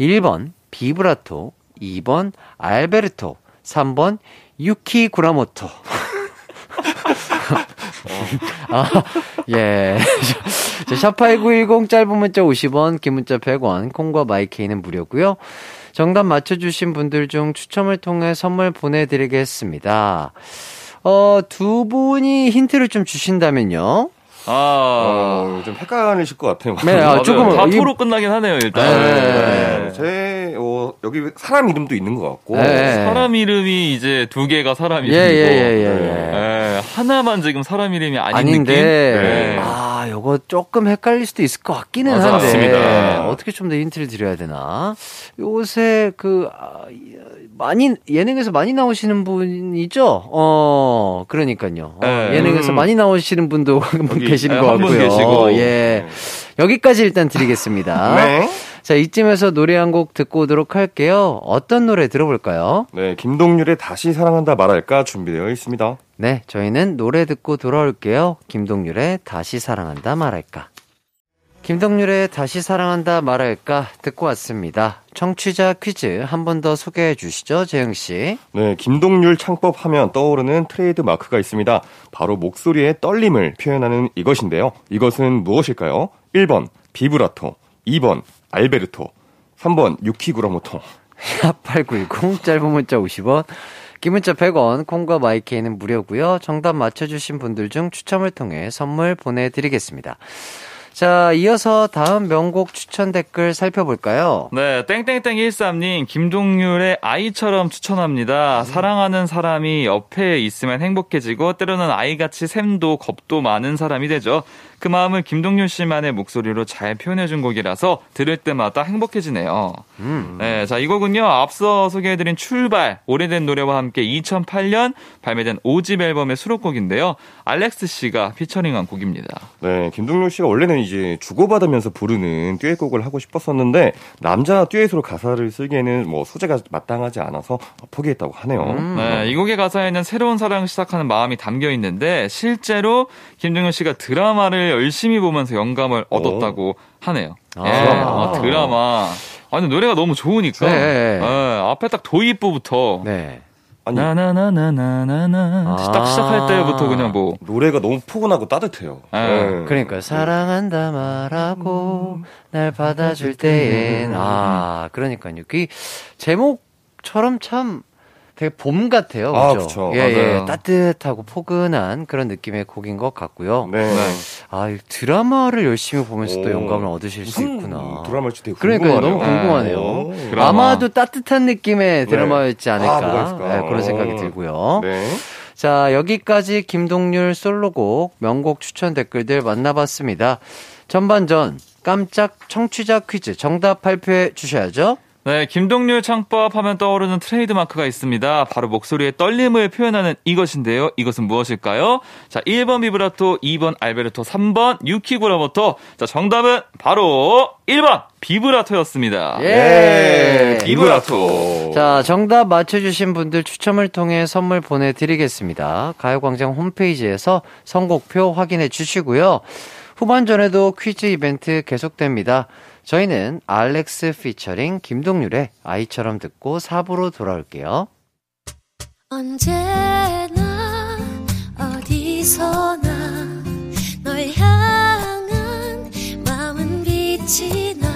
1번 비브라토, 2번 알베르토, 3번 유키 구라모토. 아, 예. 자, 샵8910 짧은 문자 50원, 긴 문자 100원, 콩과 마이케이는 무료고요 정답 맞춰주신 분들 중 추첨을 통해 선물 보내드리겠습니다. 어, 두 분이 힌트를 좀 주신다면요. 아, 어, 좀 헷갈리실 것 같아요. 네, 아. 조금, 다 토로 끝나긴 하네요, 일단. 네. 제, 어, 여기 사람 이름도 있는 것 같고. 네. 사람 이름이 이제 두 개가 사람 예, 이름이고 예, 예, 예. 네. 예, 하나만 지금 사람 이름이 아닌 아닌데, 느낌. 네. 아, 요거 조금 헷갈릴 수도 있을 것 같기는 맞아, 한데, 맞습니다. 어떻게 좀 더 힌트를 드려야 되나? 요새 그, 아, 많이, 예능에서 많이 나오시는 분이죠? 어, 그러니까요. 어, 네. 예능에서 음. 많이 나오시는 분도 한분 여기, 계시는 네, 것 한분 같고요. 계시고. 예. 여기까지 일단 드리겠습니다. 네. 자, 이쯤에서 노래 한 곡 듣고 오도록 할게요. 어떤 노래 들어볼까요? 네, 김동률의 다시 사랑한다 말할까 준비되어 있습니다. 네, 저희는 노래 듣고 돌아올게요. 김동률의 다시 사랑한다 말할까. 김동률의 다시 사랑한다 말할까 듣고 왔습니다. 청취자 퀴즈 한 번 더 소개해 주시죠, 재영 씨. 네, 김동률 창법 하면 떠오르는 트레이드 마크가 있습니다. 바로 목소리의 떨림을 표현하는 이것인데요. 이것은 무엇일까요? 1번 비브라토, 2번 알베르토, 3번 유키 구라모토. 샵8910 짧은 문자 50원, 긴 문자 100원, 콩과 마이케이는 무료고요 정답 맞춰주신 분들 중 추첨을 통해 선물 보내드리겠습니다. 자, 이어서 다음 명곡 추천 댓글 살펴볼까요? 네, 땡땡땡13님, 김동률의 아이처럼 추천합니다. 사랑하는 사람이 옆에 있으면 행복해지고, 때로는 아이같이 샘도 겁도 많은 사람이 되죠. 그 마음을 김동률 씨만의 목소리로 잘 표현해준 곡이라서 들을 때마다 행복해지네요. 음. 네, 자, 이 곡은요, 앞서 소개해드린 출발, 오래된 노래와 함께 2008년 발매된 5집 앨범의 수록곡인데요. 알렉스 씨가 피처링한 곡입니다. 네, 김동률 씨가 원래는 이제 주고받으면서 부르는 듀엣곡을 하고 싶었었는데 남자 듀엣으로 가사를 쓰기에는 뭐 소재가 마땅하지 않아서 포기했다고 하네요. 음. 네, 이 곡의 가사에는 새로운 사랑을 시작하는 마음이 담겨 있는데 실제로 김동현 씨가 드라마를 열심히 보면서 영감을 얻었다고 하네요. 아. 예, 어, 드라마. 아니 노래가 너무 좋으니까 네. 예, 앞에 딱 도입부부터 네. 아니 나나나나나나 아. 딱 시작할 때부터 그냥 뭐 노래가 너무 포근하고 따뜻해요. 네. 그러니까 사랑한다 말하고 날 받아줄 때엔 아 그러니까요. 그 제목처럼 참 되게 봄 같아요. 아, 그죠? 그쵸. 예, 예. 맞아요. 따뜻하고 포근한 그런 느낌의 곡인 것 같고요. 네. 네. 아, 이 드라마를 열심히 보면서 또 오. 영감을 얻으실 수 있구나. 드라마일지 되게. 궁금하네요. 너무 궁금하네요. 오. 드라마. 아마도 따뜻한 느낌의 드라마였지 않을까. 아, 있을까? 네, 그런 생각이 오. 들고요. 네. 자, 여기까지 김동률 솔로곡 명곡 추천 댓글들 만나봤습니다. 전반전 깜짝 청취자 퀴즈 정답 발표해 주셔야죠. 네, 김동률 창법 하면 떠오르는 트레이드 마크가 있습니다. 바로 목소리의 떨림을 표현하는 이것인데요. 이것은 무엇일까요? 자, 1번 비브라토, 2번 알베르토, 3번 유키구라모토. 자, 정답은 바로 1번 비브라토였습니다. 예. 비브라토. 자, 정답 맞춰주신 분들 추첨을 통해 선물 보내드리겠습니다. 가요광장 홈페이지에서 선곡표 확인해 주시고요. 후반전에도 퀴즈 이벤트 계속됩니다. 저희는 알렉스 피처링 김동률의 아이처럼 듣고 4부로 돌아올게요. 언제나 어디서나 널 향한 마음은 빛이 나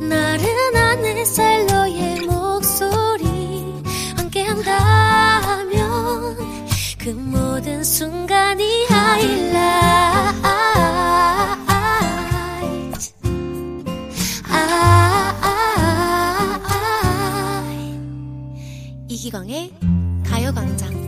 나른한 햇살 너의 목소리 함께한다면 그 모든 순간이 하이라 이기광의 가요광장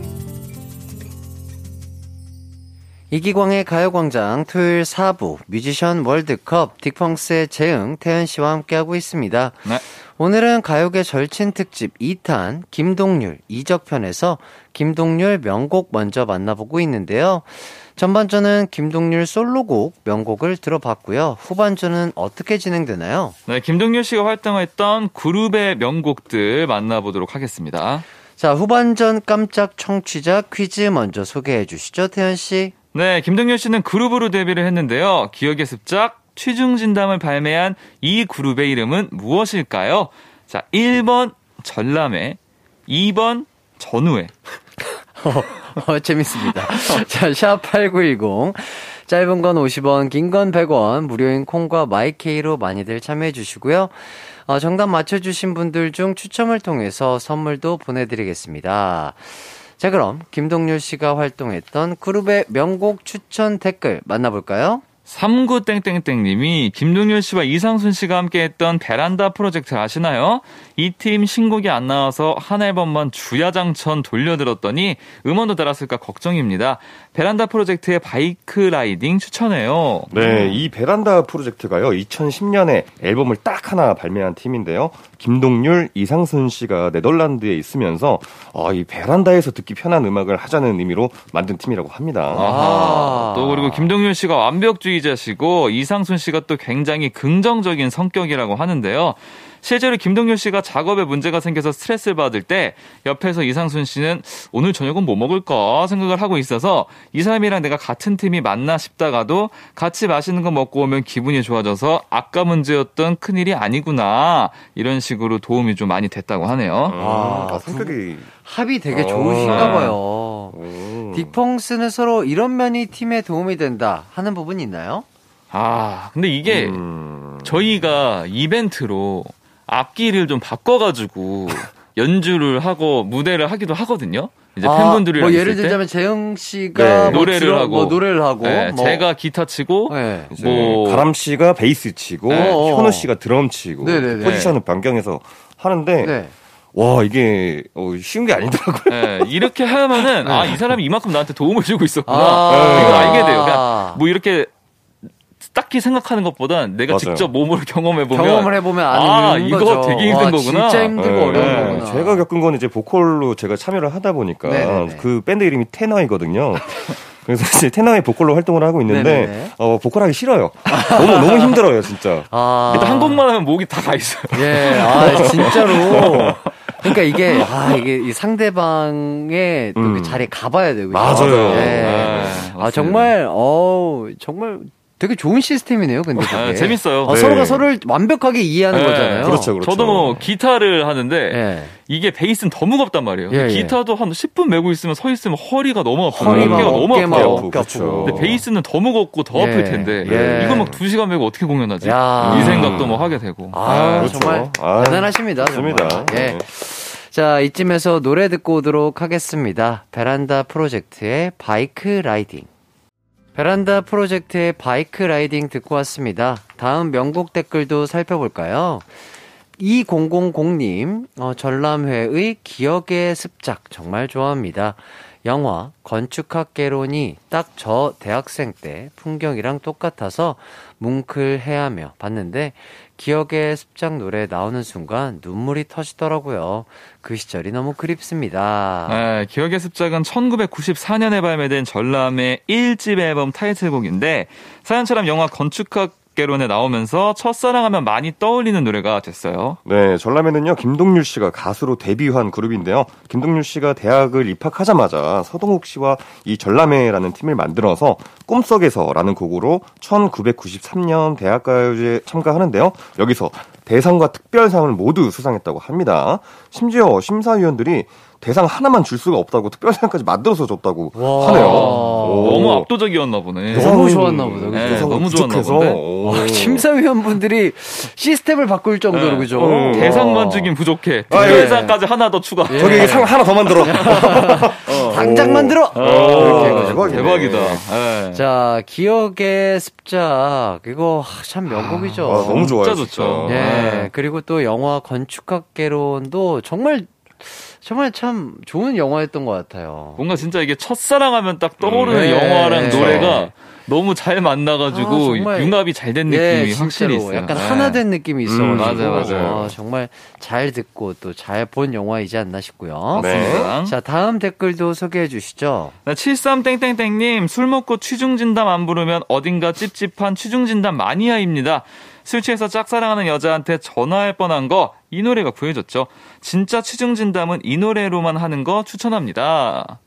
이기광의 가요광장 토요일 4부 뮤지션 월드컵 딕펑스의 재응, 태연 씨와 함께하고 있습니다. 네. 오늘은 가요계 절친 특집 2탄 김동률 이적편에서 김동률 명곡 먼저 만나보고 있는데요. 전반전은 김동률 솔로곡 명곡을 들어봤고요. 후반전은 어떻게 진행되나요? 네, 김동률 씨가 활동했던 그룹의 명곡들 만나보도록 하겠습니다. 자, 후반전 깜짝 청취자 퀴즈 먼저 소개해 주시죠, 태연 씨. 네, 김동률 씨는 그룹으로 데뷔를 했는데요. 기억의 습작, 취중진담을 발매한 이 그룹의 이름은 무엇일까요? 자, 1번 전람회, 2번 전우회. 어, 재밌습니다. 자, 샵8910. 짧은 건 50원, 긴 건 100원, 무료인 콩과 마이케이로 많이들 참여해 주시고요. 어, 정답 맞춰주신 분들 중 추첨을 통해서 선물도 보내드리겠습니다. 자, 그럼 김동률 씨가 활동했던 그룹의 명곡 추천 댓글 만나볼까요? 39땡땡땡님이 김동률 씨와 이상순 씨가 함께했던 베란다 프로젝트 아시나요? 이 팀 신곡이 안 나와서 한 앨범만 주야장천 돌려들었더니 음원도 달았을까 걱정입니다. 베란다 프로젝트의 바이크 라이딩 추천해요. 네, 이 베란다 프로젝트가요, 2010년에 앨범을 딱 하나 발매한 팀인데요. 김동률, 이상순 씨가 네덜란드에 있으면서, 어, 이 베란다에서 듣기 편한 음악을 하자는 의미로 만든 팀이라고 합니다. 아하. 아. 또 그리고 김동률 씨가 완벽주의자시고 이상순 씨가 또 굉장히 긍정적인 성격이라고 하는데요. 실제로 김동률 씨가 작업에 문제가 생겨서 스트레스를 받을 때 옆에서 이상순 씨는 오늘 저녁은 뭐 먹을까 생각을 하고 있어서 이 사람이랑 내가 같은 팀이 맞나 싶다가도 같이 맛있는 거 먹고 오면 기분이 좋아져서 아까 문제였던 큰일이 아니구나 이런 식으로 도움이 좀 많이 됐다고 하네요. 아, 아, 성격이. 합이 되게 어. 좋으신가 봐요. 오. 딕펑스는 서로 이런 면이 팀에 도움이 된다 하는 부분이 있나요? 아 근데 이게 음. 저희가 이벤트로 악기를 좀 바꿔가지고 연주를 하고 무대를 하기도 하거든요. 이제 아, 팬분들이랑 뭐 예를. 들자면 재영 씨가 네. 뭐 노래를 들어- 하고 뭐 노래를 하고 네, 뭐 제가 기타 치고 네. 이제 뭐- 가람 씨가 베이스 치고 네. 현우 씨가 드럼 치고 네네네. 포지션을 변경해서 하는데 네. 와 이게 어, 쉬운 게 아니더라고요. 예, 이렇게 하면은 아 이 사람이 이만큼 나한테 도움을 주고 있었구나 아. 이걸 알게 돼요. 그냥 뭐 이렇게 딱히 생각하는 것보다 내가 맞아요. 직접 몸으로 경험해 보면 경험을 해보면 아는 아, 이거 거죠. 되게 힘든 와, 거구나. 진짜 힘들고 네. 어려운 네. 거구나. 제가 겪은 건 이제 보컬로 제가 참여를 하다 보니까 네네네. 그 밴드 이름이 테너이거든요. 그래서 이제 테너의 보컬로 활동을 하고 있는데 네네네. 어 보컬하기 싫어요. 너무 너무 힘들어요 진짜. 아. 일단 한 곡만 하면 목이 다 가 있어요. 예, 아, 진짜로. 그러니까 이게, 아, 이게 이 상대방의 또그 음. 자리에 가봐야 되고. 맞아요. 예. 네, 아, 맞습니다. 정말, 어 정말 되게 좋은 시스템이네요, 근데. 아, 재밌어요. 어, 네. 서로가 서로를 완벽하게 이해하는 네, 거잖아요. 그렇죠, 그렇죠. 저도 뭐 기타를 하는데 예. 이게 베이스는 더 무겁단 말이에요. 예, 예. 기타도 한 10분 메고 있으면 서 있으면 허리가 너무 아프고 허리가 어깨가 너무 막 아파요. 아프고, 어깨 그렇죠. 근데 베이스는 더 무겁고 더 예, 아플 텐데 예. 이거 막 2시간 메고 어떻게 공연하지? 야. 이 생각도 뭐 하게 되고. 아, 그렇죠. 정말 아, 대단하십니다. 좋습니다. 정말. 예. 네. 자, 이쯤에서 노래 듣고 오도록 하겠습니다. 베란다 프로젝트의 Bike Riding. 베란다 프로젝트의 Bike Riding 듣고 왔습니다. 다음 명곡 댓글도 살펴볼까요? 2000님, 어, 전람회의 기억의 습작 정말 좋아합니다. 영화 건축학개론이 딱 저 대학생 때 풍경이랑 똑같아서 뭉클해하며 봤는데 기억의 습작 노래 나오는 순간 눈물이 터지더라고요. 그 시절이 너무 그립습니다. 네, 기억의 습작은 1994년에 발매된 전람의 1집 앨범 타이틀곡인데 사연처럼 영화 건축학 개론에 나오면서 첫사랑하면 많이 떠올리는 노래가 됐어요. 네, 전람회는요, 김동률 씨가 가수로 데뷔한 그룹인데요. 김동률 씨가 대학을 입학하자마자 서동욱 씨와 이 전람회라는 팀을 만들어서 꿈속에서라는 곡으로 1993년 대학가요제 참가하는데요. 여기서 대상과 특별상을 모두 수상했다고 합니다. 심지어 심사위원들이 대상 하나만 줄 수가 없다고 특별상까지 만들어서 줬다고 와. 하네요. 오. 너무 압도적이었나 보네. 너무 좋았나 보다? 네, 너무 좋았나. 오. 와, 심사위원분들이 시스템을 바꿀 정도로 네. 그죠? 음. 대상만 주긴 부족해. 아, 예. 특별상까지 하나 더 추가. 예. 저기 상 하나 더 만들어. 당장 만들어. 어, 해가지고. 대박이네. 대박이다. 예. 자, 기억의 습작. 이거 참 명곡이죠. 아, 너무 좋아요. 진짜. 좋죠. 예. 네. 그리고 또 영화 건축학개론도 정말 정말 참 좋은 영화였던 것 같아요. 뭔가 진짜 이게 첫사랑하면 딱 떠오르는 네. 영화랑 네. 노래가 너무 잘 만나가지고 아. 융합이 잘 된 느낌이 예, 확실히 있어요. 약간 네. 하나 된 느낌이 있어가지고 음, 맞아요, 맞아요. 아, 정말 잘 듣고 또 잘 본 영화이지 않나 싶고요. 네. 자, 다음 댓글도 소개해 주시죠. 네, 73땡땡땡님, 술 먹고 취중진담 안 부르면 어딘가 찝찝한 취중진담 마니아입니다. 술 취해서 짝사랑하는 여자한테 전화할 뻔한 거, 이 노래가 구해줬죠. 진짜 취중 진담은 이 노래로만 하는 거 추천합니다.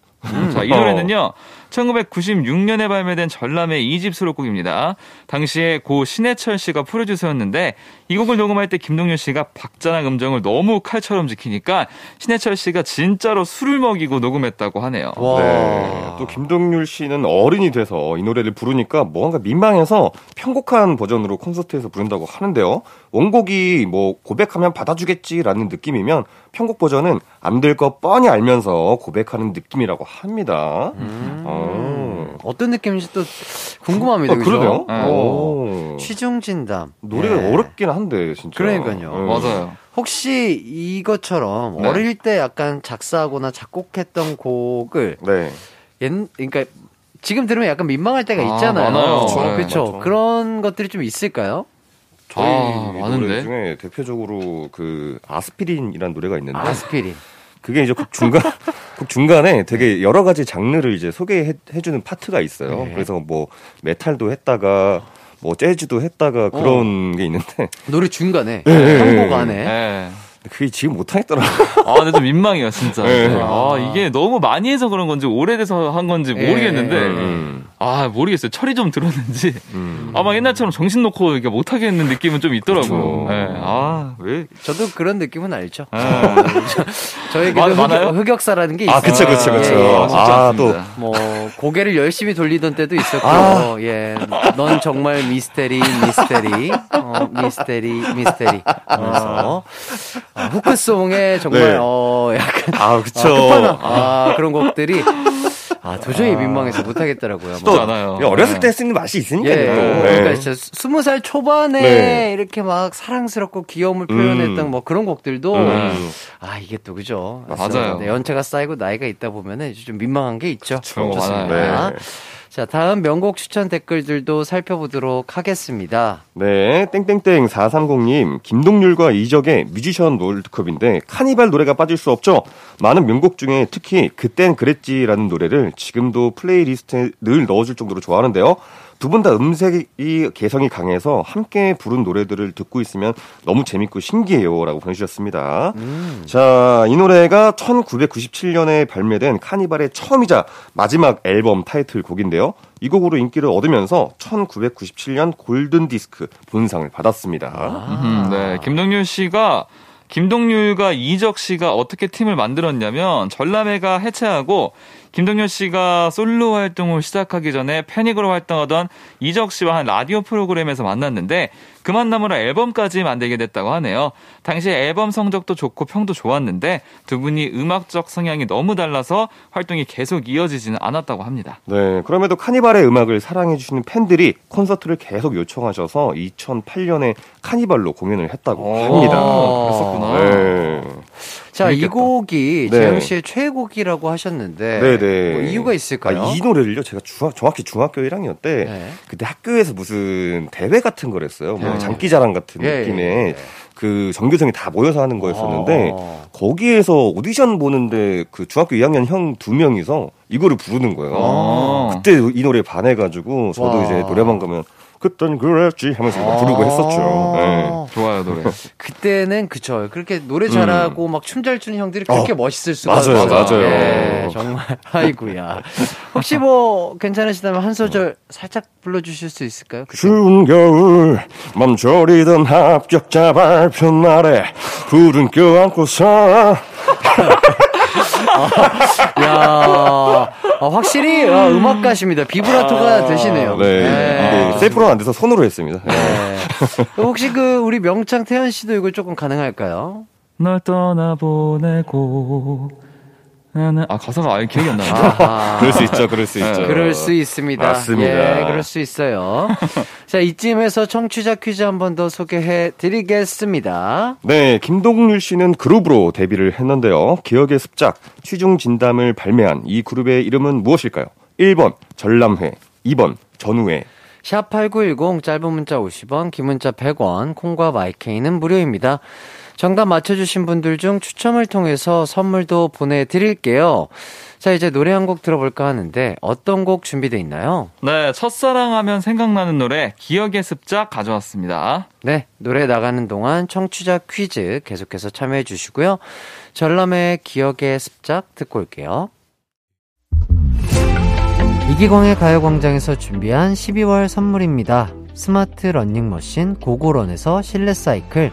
자, 이 노래는요, 1996년에 발매된 전람의 2집 수록곡입니다. 당시에 고 신해철 씨가 프로듀서였는데, 이 곡을 녹음할 때 김동률 씨가 박자나 음정을 너무 칼처럼 지키니까, 신해철 씨가 진짜로 술을 먹이고 녹음했다고 하네요. 와. 네. 또 김동률 씨는 어른이 돼서 이 노래를 부르니까 뭔가 민망해서 편곡한 버전으로 콘서트에서 부른다고 하는데요. 원곡이 뭐 고백하면 받아주겠지라는 느낌이면 편곡 버전은 안 될 거 뻔히 알면서 고백하는 느낌이라고 합니다. 어. 어떤 느낌인지 또 궁금합니다. 어? 그러네요. 네. 오. 취중진담. 노래가 예. 어렵긴 한데 진짜. 그러니까요. 음. 맞아요. 혹시 이것처럼 네. 어릴 때 약간 작사하거나 작곡했던 곡을 네. 옛 그러니까 지금 들으면 약간 민망할 때가 아, 있잖아요. 많아요. 그렇죠. 네. 그런 것들이 좀 있을까요? 저희 아, 노래 많은데? 중에 대표적으로 그 아스피린이라는 노래가 있는데 아스피린. 그게 이제 곡 중간 곡 중간에 되게 여러 가지 장르를 이제 소개해 주는 파트가 있어요. 네. 그래서 뭐 메탈도 했다가 뭐 재즈도 했다가 그런 게 있는데 노래 중간에 네. 한곡 안에 네. 그게 지금 못 하겠더라고. 아, 근데 좀 민망해요, 진짜. 네. 아, 이게 너무 많이 해서 그런 건지, 오래돼서 한 건지 예. 모르겠는데, 음. 아, 모르겠어요. 철이 좀 들었는지. 음. 아마 옛날처럼 정신 놓고 이렇게 못하겠는 느낌은 좀 있더라고요. 네. 아, 왜. 저도 그런 느낌은 알죠. 아, 저에게도 많아요? 흑역, 흑역사라는 게 있어요. 아, 그쵸, 그쵸, 그쵸. 예, 예. 아, 또. 뭐 고개를 열심히 돌리던 때도 있었고, 아. 예, 넌 정말 미스테리, 미스테리, 어, 미스테리, 미스테리 하면서 아, 후크송에 정말 네. 어 약간 아, 그쵸. 아, 끝판왕 아 그런 곡들이 아 도저히 민망해서 못하겠더라고요. 또 않아요. 그냥 어렸을 네. 때 쓰는 맛이 있으니까. 예, 또. 그러니까 네. 진짜 스무 살 초반에 네. 이렇게 막 사랑스럽고 귀여움을 표현했던 음. 뭐 그런 곡들도 음. 아 이게 또 그죠. 맞아요. 네, 연차가 쌓이고 나이가 있다 보면은 좀 민망한 게 있죠. 그런 거 많아요. 자 다음 명곡 추천 댓글들도 살펴보도록 하겠습니다. 네, 땡땡땡 430님, 김동률과 이적의 뮤지션 월드컵인데 카니발 노래가 빠질 수 없죠. 많은 명곡 중에 특히 그땐 그랬지라는 노래를 지금도 playlist에 늘 넣어줄 정도로 좋아하는데요. 두 분 다 음색이 개성이 강해서 함께 부른 노래들을 듣고 있으면 너무 재밌고 신기해요라고 보내주셨습니다. 자, 이 노래가 1997년에 발매된 카니발의 처음이자 마지막 앨범 타이틀 곡인데요. 이 곡으로 인기를 얻으면서 1997년 골든 디스크 본상을 받았습니다. 음, 네. 김동률 씨가 김동률과 이적 씨가 어떻게 팀을 만들었냐면 전람회가 해체하고 김동률 씨가 솔로 활동을 시작하기 전에 패닉으로 활동하던 이적 씨와 한 라디오 프로그램에서 만났는데 그 만남으로 앨범까지 만들게 됐다고 하네요. 당시 앨범 성적도 좋고 평도 좋았는데 두 분이 음악적 성향이 너무 달라서 활동이 계속 이어지지는 않았다고 합니다. 네, 그럼에도 카니발의 음악을 사랑해주시는 팬들이 콘서트를 계속 요청하셔서 2008년에 카니발로 공연을 했다고 합니다. 어, 그랬었구나. 네. 자, 이 재밌겠다. 곡이 네. 재영 씨의 최애곡이라고 하셨는데 네네. 뭐 이유가 있을까요? 아, 이 노래를요, 제가 중 정확히 중학교 1학년 때, 네. 그때 학교에서 무슨 대회 같은 걸 했어요. 뭐 네. 장기자랑 같은 예, 느낌의 예, 예. 그 전교생이 다 모여서 하는 거였었는데, 어. 거기에서 오디션 보는데 그 중학교 2학년 형 두 명이서 이거를 부르는 거예요. 어. 그때 이 노래에 반해가지고 저도 와. 이제 노래방 가면 그땐 그랬지 하면서 막 부르고 했었죠. 네. 아. 좋아요, 노래. 그때는 그쵸. 그렇게 노래 잘하고 막 춤 잘 추는 형들이 그렇게 어. 멋있을 수가 맞아요, 없어요. 맞아요. 예, 정말 아이구야. 혹시 뭐 괜찮으시다면 한 소절 살짝 불러주실 수 있을까요? 그때? 추운 겨울 맘졸이던 합격자 발표 날에 푸른 껴안고서 야, 아, 확실히 아, 음악가십니다. 비브라토가 되시네요. 네, 이게 셀프로는 안 돼서 손으로 했습니다. 네. 네. 혹시 그 우리 명창 태연 씨도 이거 조금 가능할까요? 널 떠나보내고 나는 아 가사가 아예 기억이 안 나는데. 아하. 그럴 수 있죠, 그럴 수 있죠. 그럴 수 있습니다. 맞습니다. 예, 그럴 수 있어요. 자, 이쯤에서 청취자 퀴즈 한 번 더 소개해 드리겠습니다. 네, 김동률 씨는 그룹으로 데뷔를 했는데요. 기억의 습작, 취중 진담을 발매한 이 그룹의 이름은 무엇일까요? 1번 전람회, 2번 전우회. 샵8910 짧은 문자 50원, 긴 문자 100원, 콩과 마이케이는 무료입니다. 정답 맞춰주신 분들 중 추첨을 통해서 선물도 보내드릴게요. 자, 이제 노래 한 곡 들어볼까 하는데 어떤 곡 준비돼 있나요? 네, 첫사랑 하면 생각나는 노래 기억의 습작 가져왔습니다. 네, 노래 나가는 동안 청취자 퀴즈 계속해서 참여해 주시고요. 전람의 기억의 습작 듣고 올게요. 이기광의 가요광장에서 준비한 12월 선물입니다. 스마트 러닝머신 고고런에서 실내 사이클,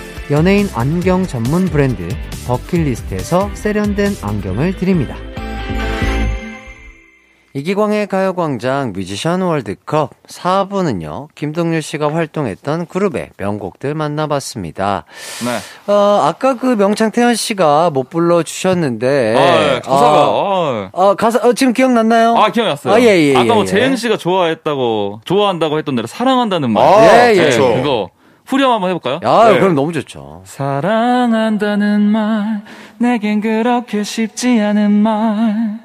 연예인 안경 전문 브랜드 버킷리스트에서 세련된 안경을 드립니다. 이기광의 가요광장 뮤지션 월드컵 4부는요, 김동률 씨가 활동했던 그룹의 명곡들 만나봤습니다. 네. 어, 아까 그 명창태현 씨가 못 불러주셨는데. 아, 네, 가사가, 아, 어, 가사, 어, 지금 기억났나요? 아, 기억났어요. 아, 예, 예, 아까 예, 뭐 예. 재영 씨가 좋아했다고, 좋아한다고 했던 노래, 사랑한다는 말. 아, 예, 예. 네, 좋죠. 그거. 후렴 한번 해볼까요? 야, 네. 그럼 너무 좋죠. 사랑한다는 말, 내겐 그렇게 쉽지 않은 말.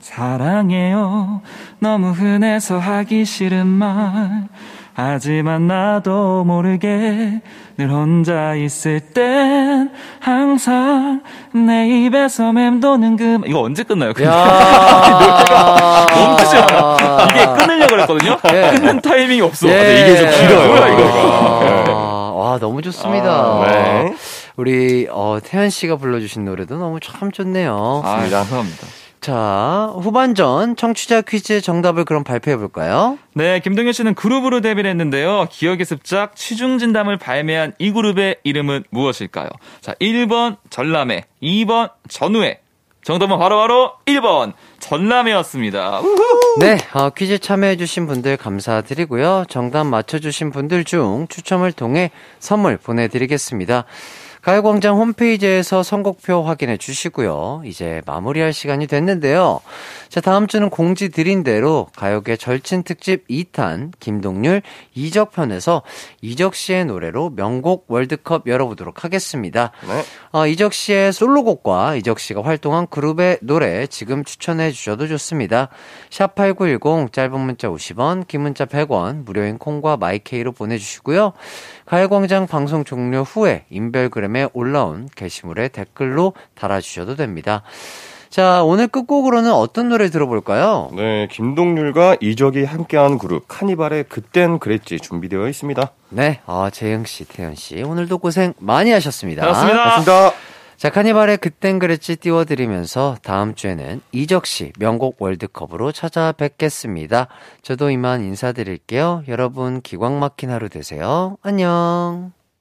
사랑해요. 너무 흔해서 하기 싫은 말. 하지만 나도 모르게 늘 혼자 있을 땐 항상 내 입에서 맴도는 그 말. 이거 언제 끝나요? 근데? 야 너무 싫어요. 이게 끊으려고 그랬거든요? 예. 끊는 타이밍이 없어. 예. 근데 이게 좀 길어요. 뭐야, 이거. 아, 와, 너무 좋습니다. 아, 네. 우리, 어, 태현 씨가 불러주신 노래도 너무 참 좋네요. 아, 감사합니다. 자, 후반전 청취자 퀴즈 정답을 그럼 발표해 볼까요? 네, 김동현 씨는 그룹으로 데뷔를 했는데요. 기억의 습작 취중 진담을 발매한 이 그룹의 이름은 무엇일까요? 자, 1번 전람회, 2번 전우회. 정답은 바로바로 1번 전람회였습니다. 우후. 네, 어, 퀴즈 참여해주신 분들 감사드리고요. 정답 맞춰주신 분들 중 추첨을 통해 선물 보내드리겠습니다. 가요광장 홈페이지에서 선곡표 확인해 주시고요. 이제 마무리할 시간이 됐는데요. 자, 다음 주는 공지 드린 대로 가요계 절친 특집 2탄 김동률 이적편에서 이적 씨의 노래로 명곡 월드컵 열어보도록 하겠습니다. 네. 어, 이적 씨의 솔로곡과 이적 씨가 활동한 그룹의 노래 지금 추천해 주셔도 좋습니다. 샵8910 짧은 문자 50원, 긴 문자 100원, 무료인 콩과 마이케이로 보내주시고요. 가요광장 방송 종료 후에 인별그램에 올라온 게시물에 댓글로 달아주셔도 됩니다. 자, 오늘 끝곡으로는 어떤 노래 들어볼까요? 네, 김동률과 이적이 함께한 그룹 카니발의 그땐 그랬지 준비되어 있습니다. 네, 아, 재영 씨, 태연씨, 오늘도 고생 많이 하셨습니다. 고맙습니다. 맞습니다. 자, 카니발의 그땐 그랬지 띄워드리면서 다음 주에는 이적 씨 명곡 월드컵으로 찾아뵙겠습니다. 저도 이만 인사드릴게요. 여러분 기광 막힌 하루 되세요. 안녕.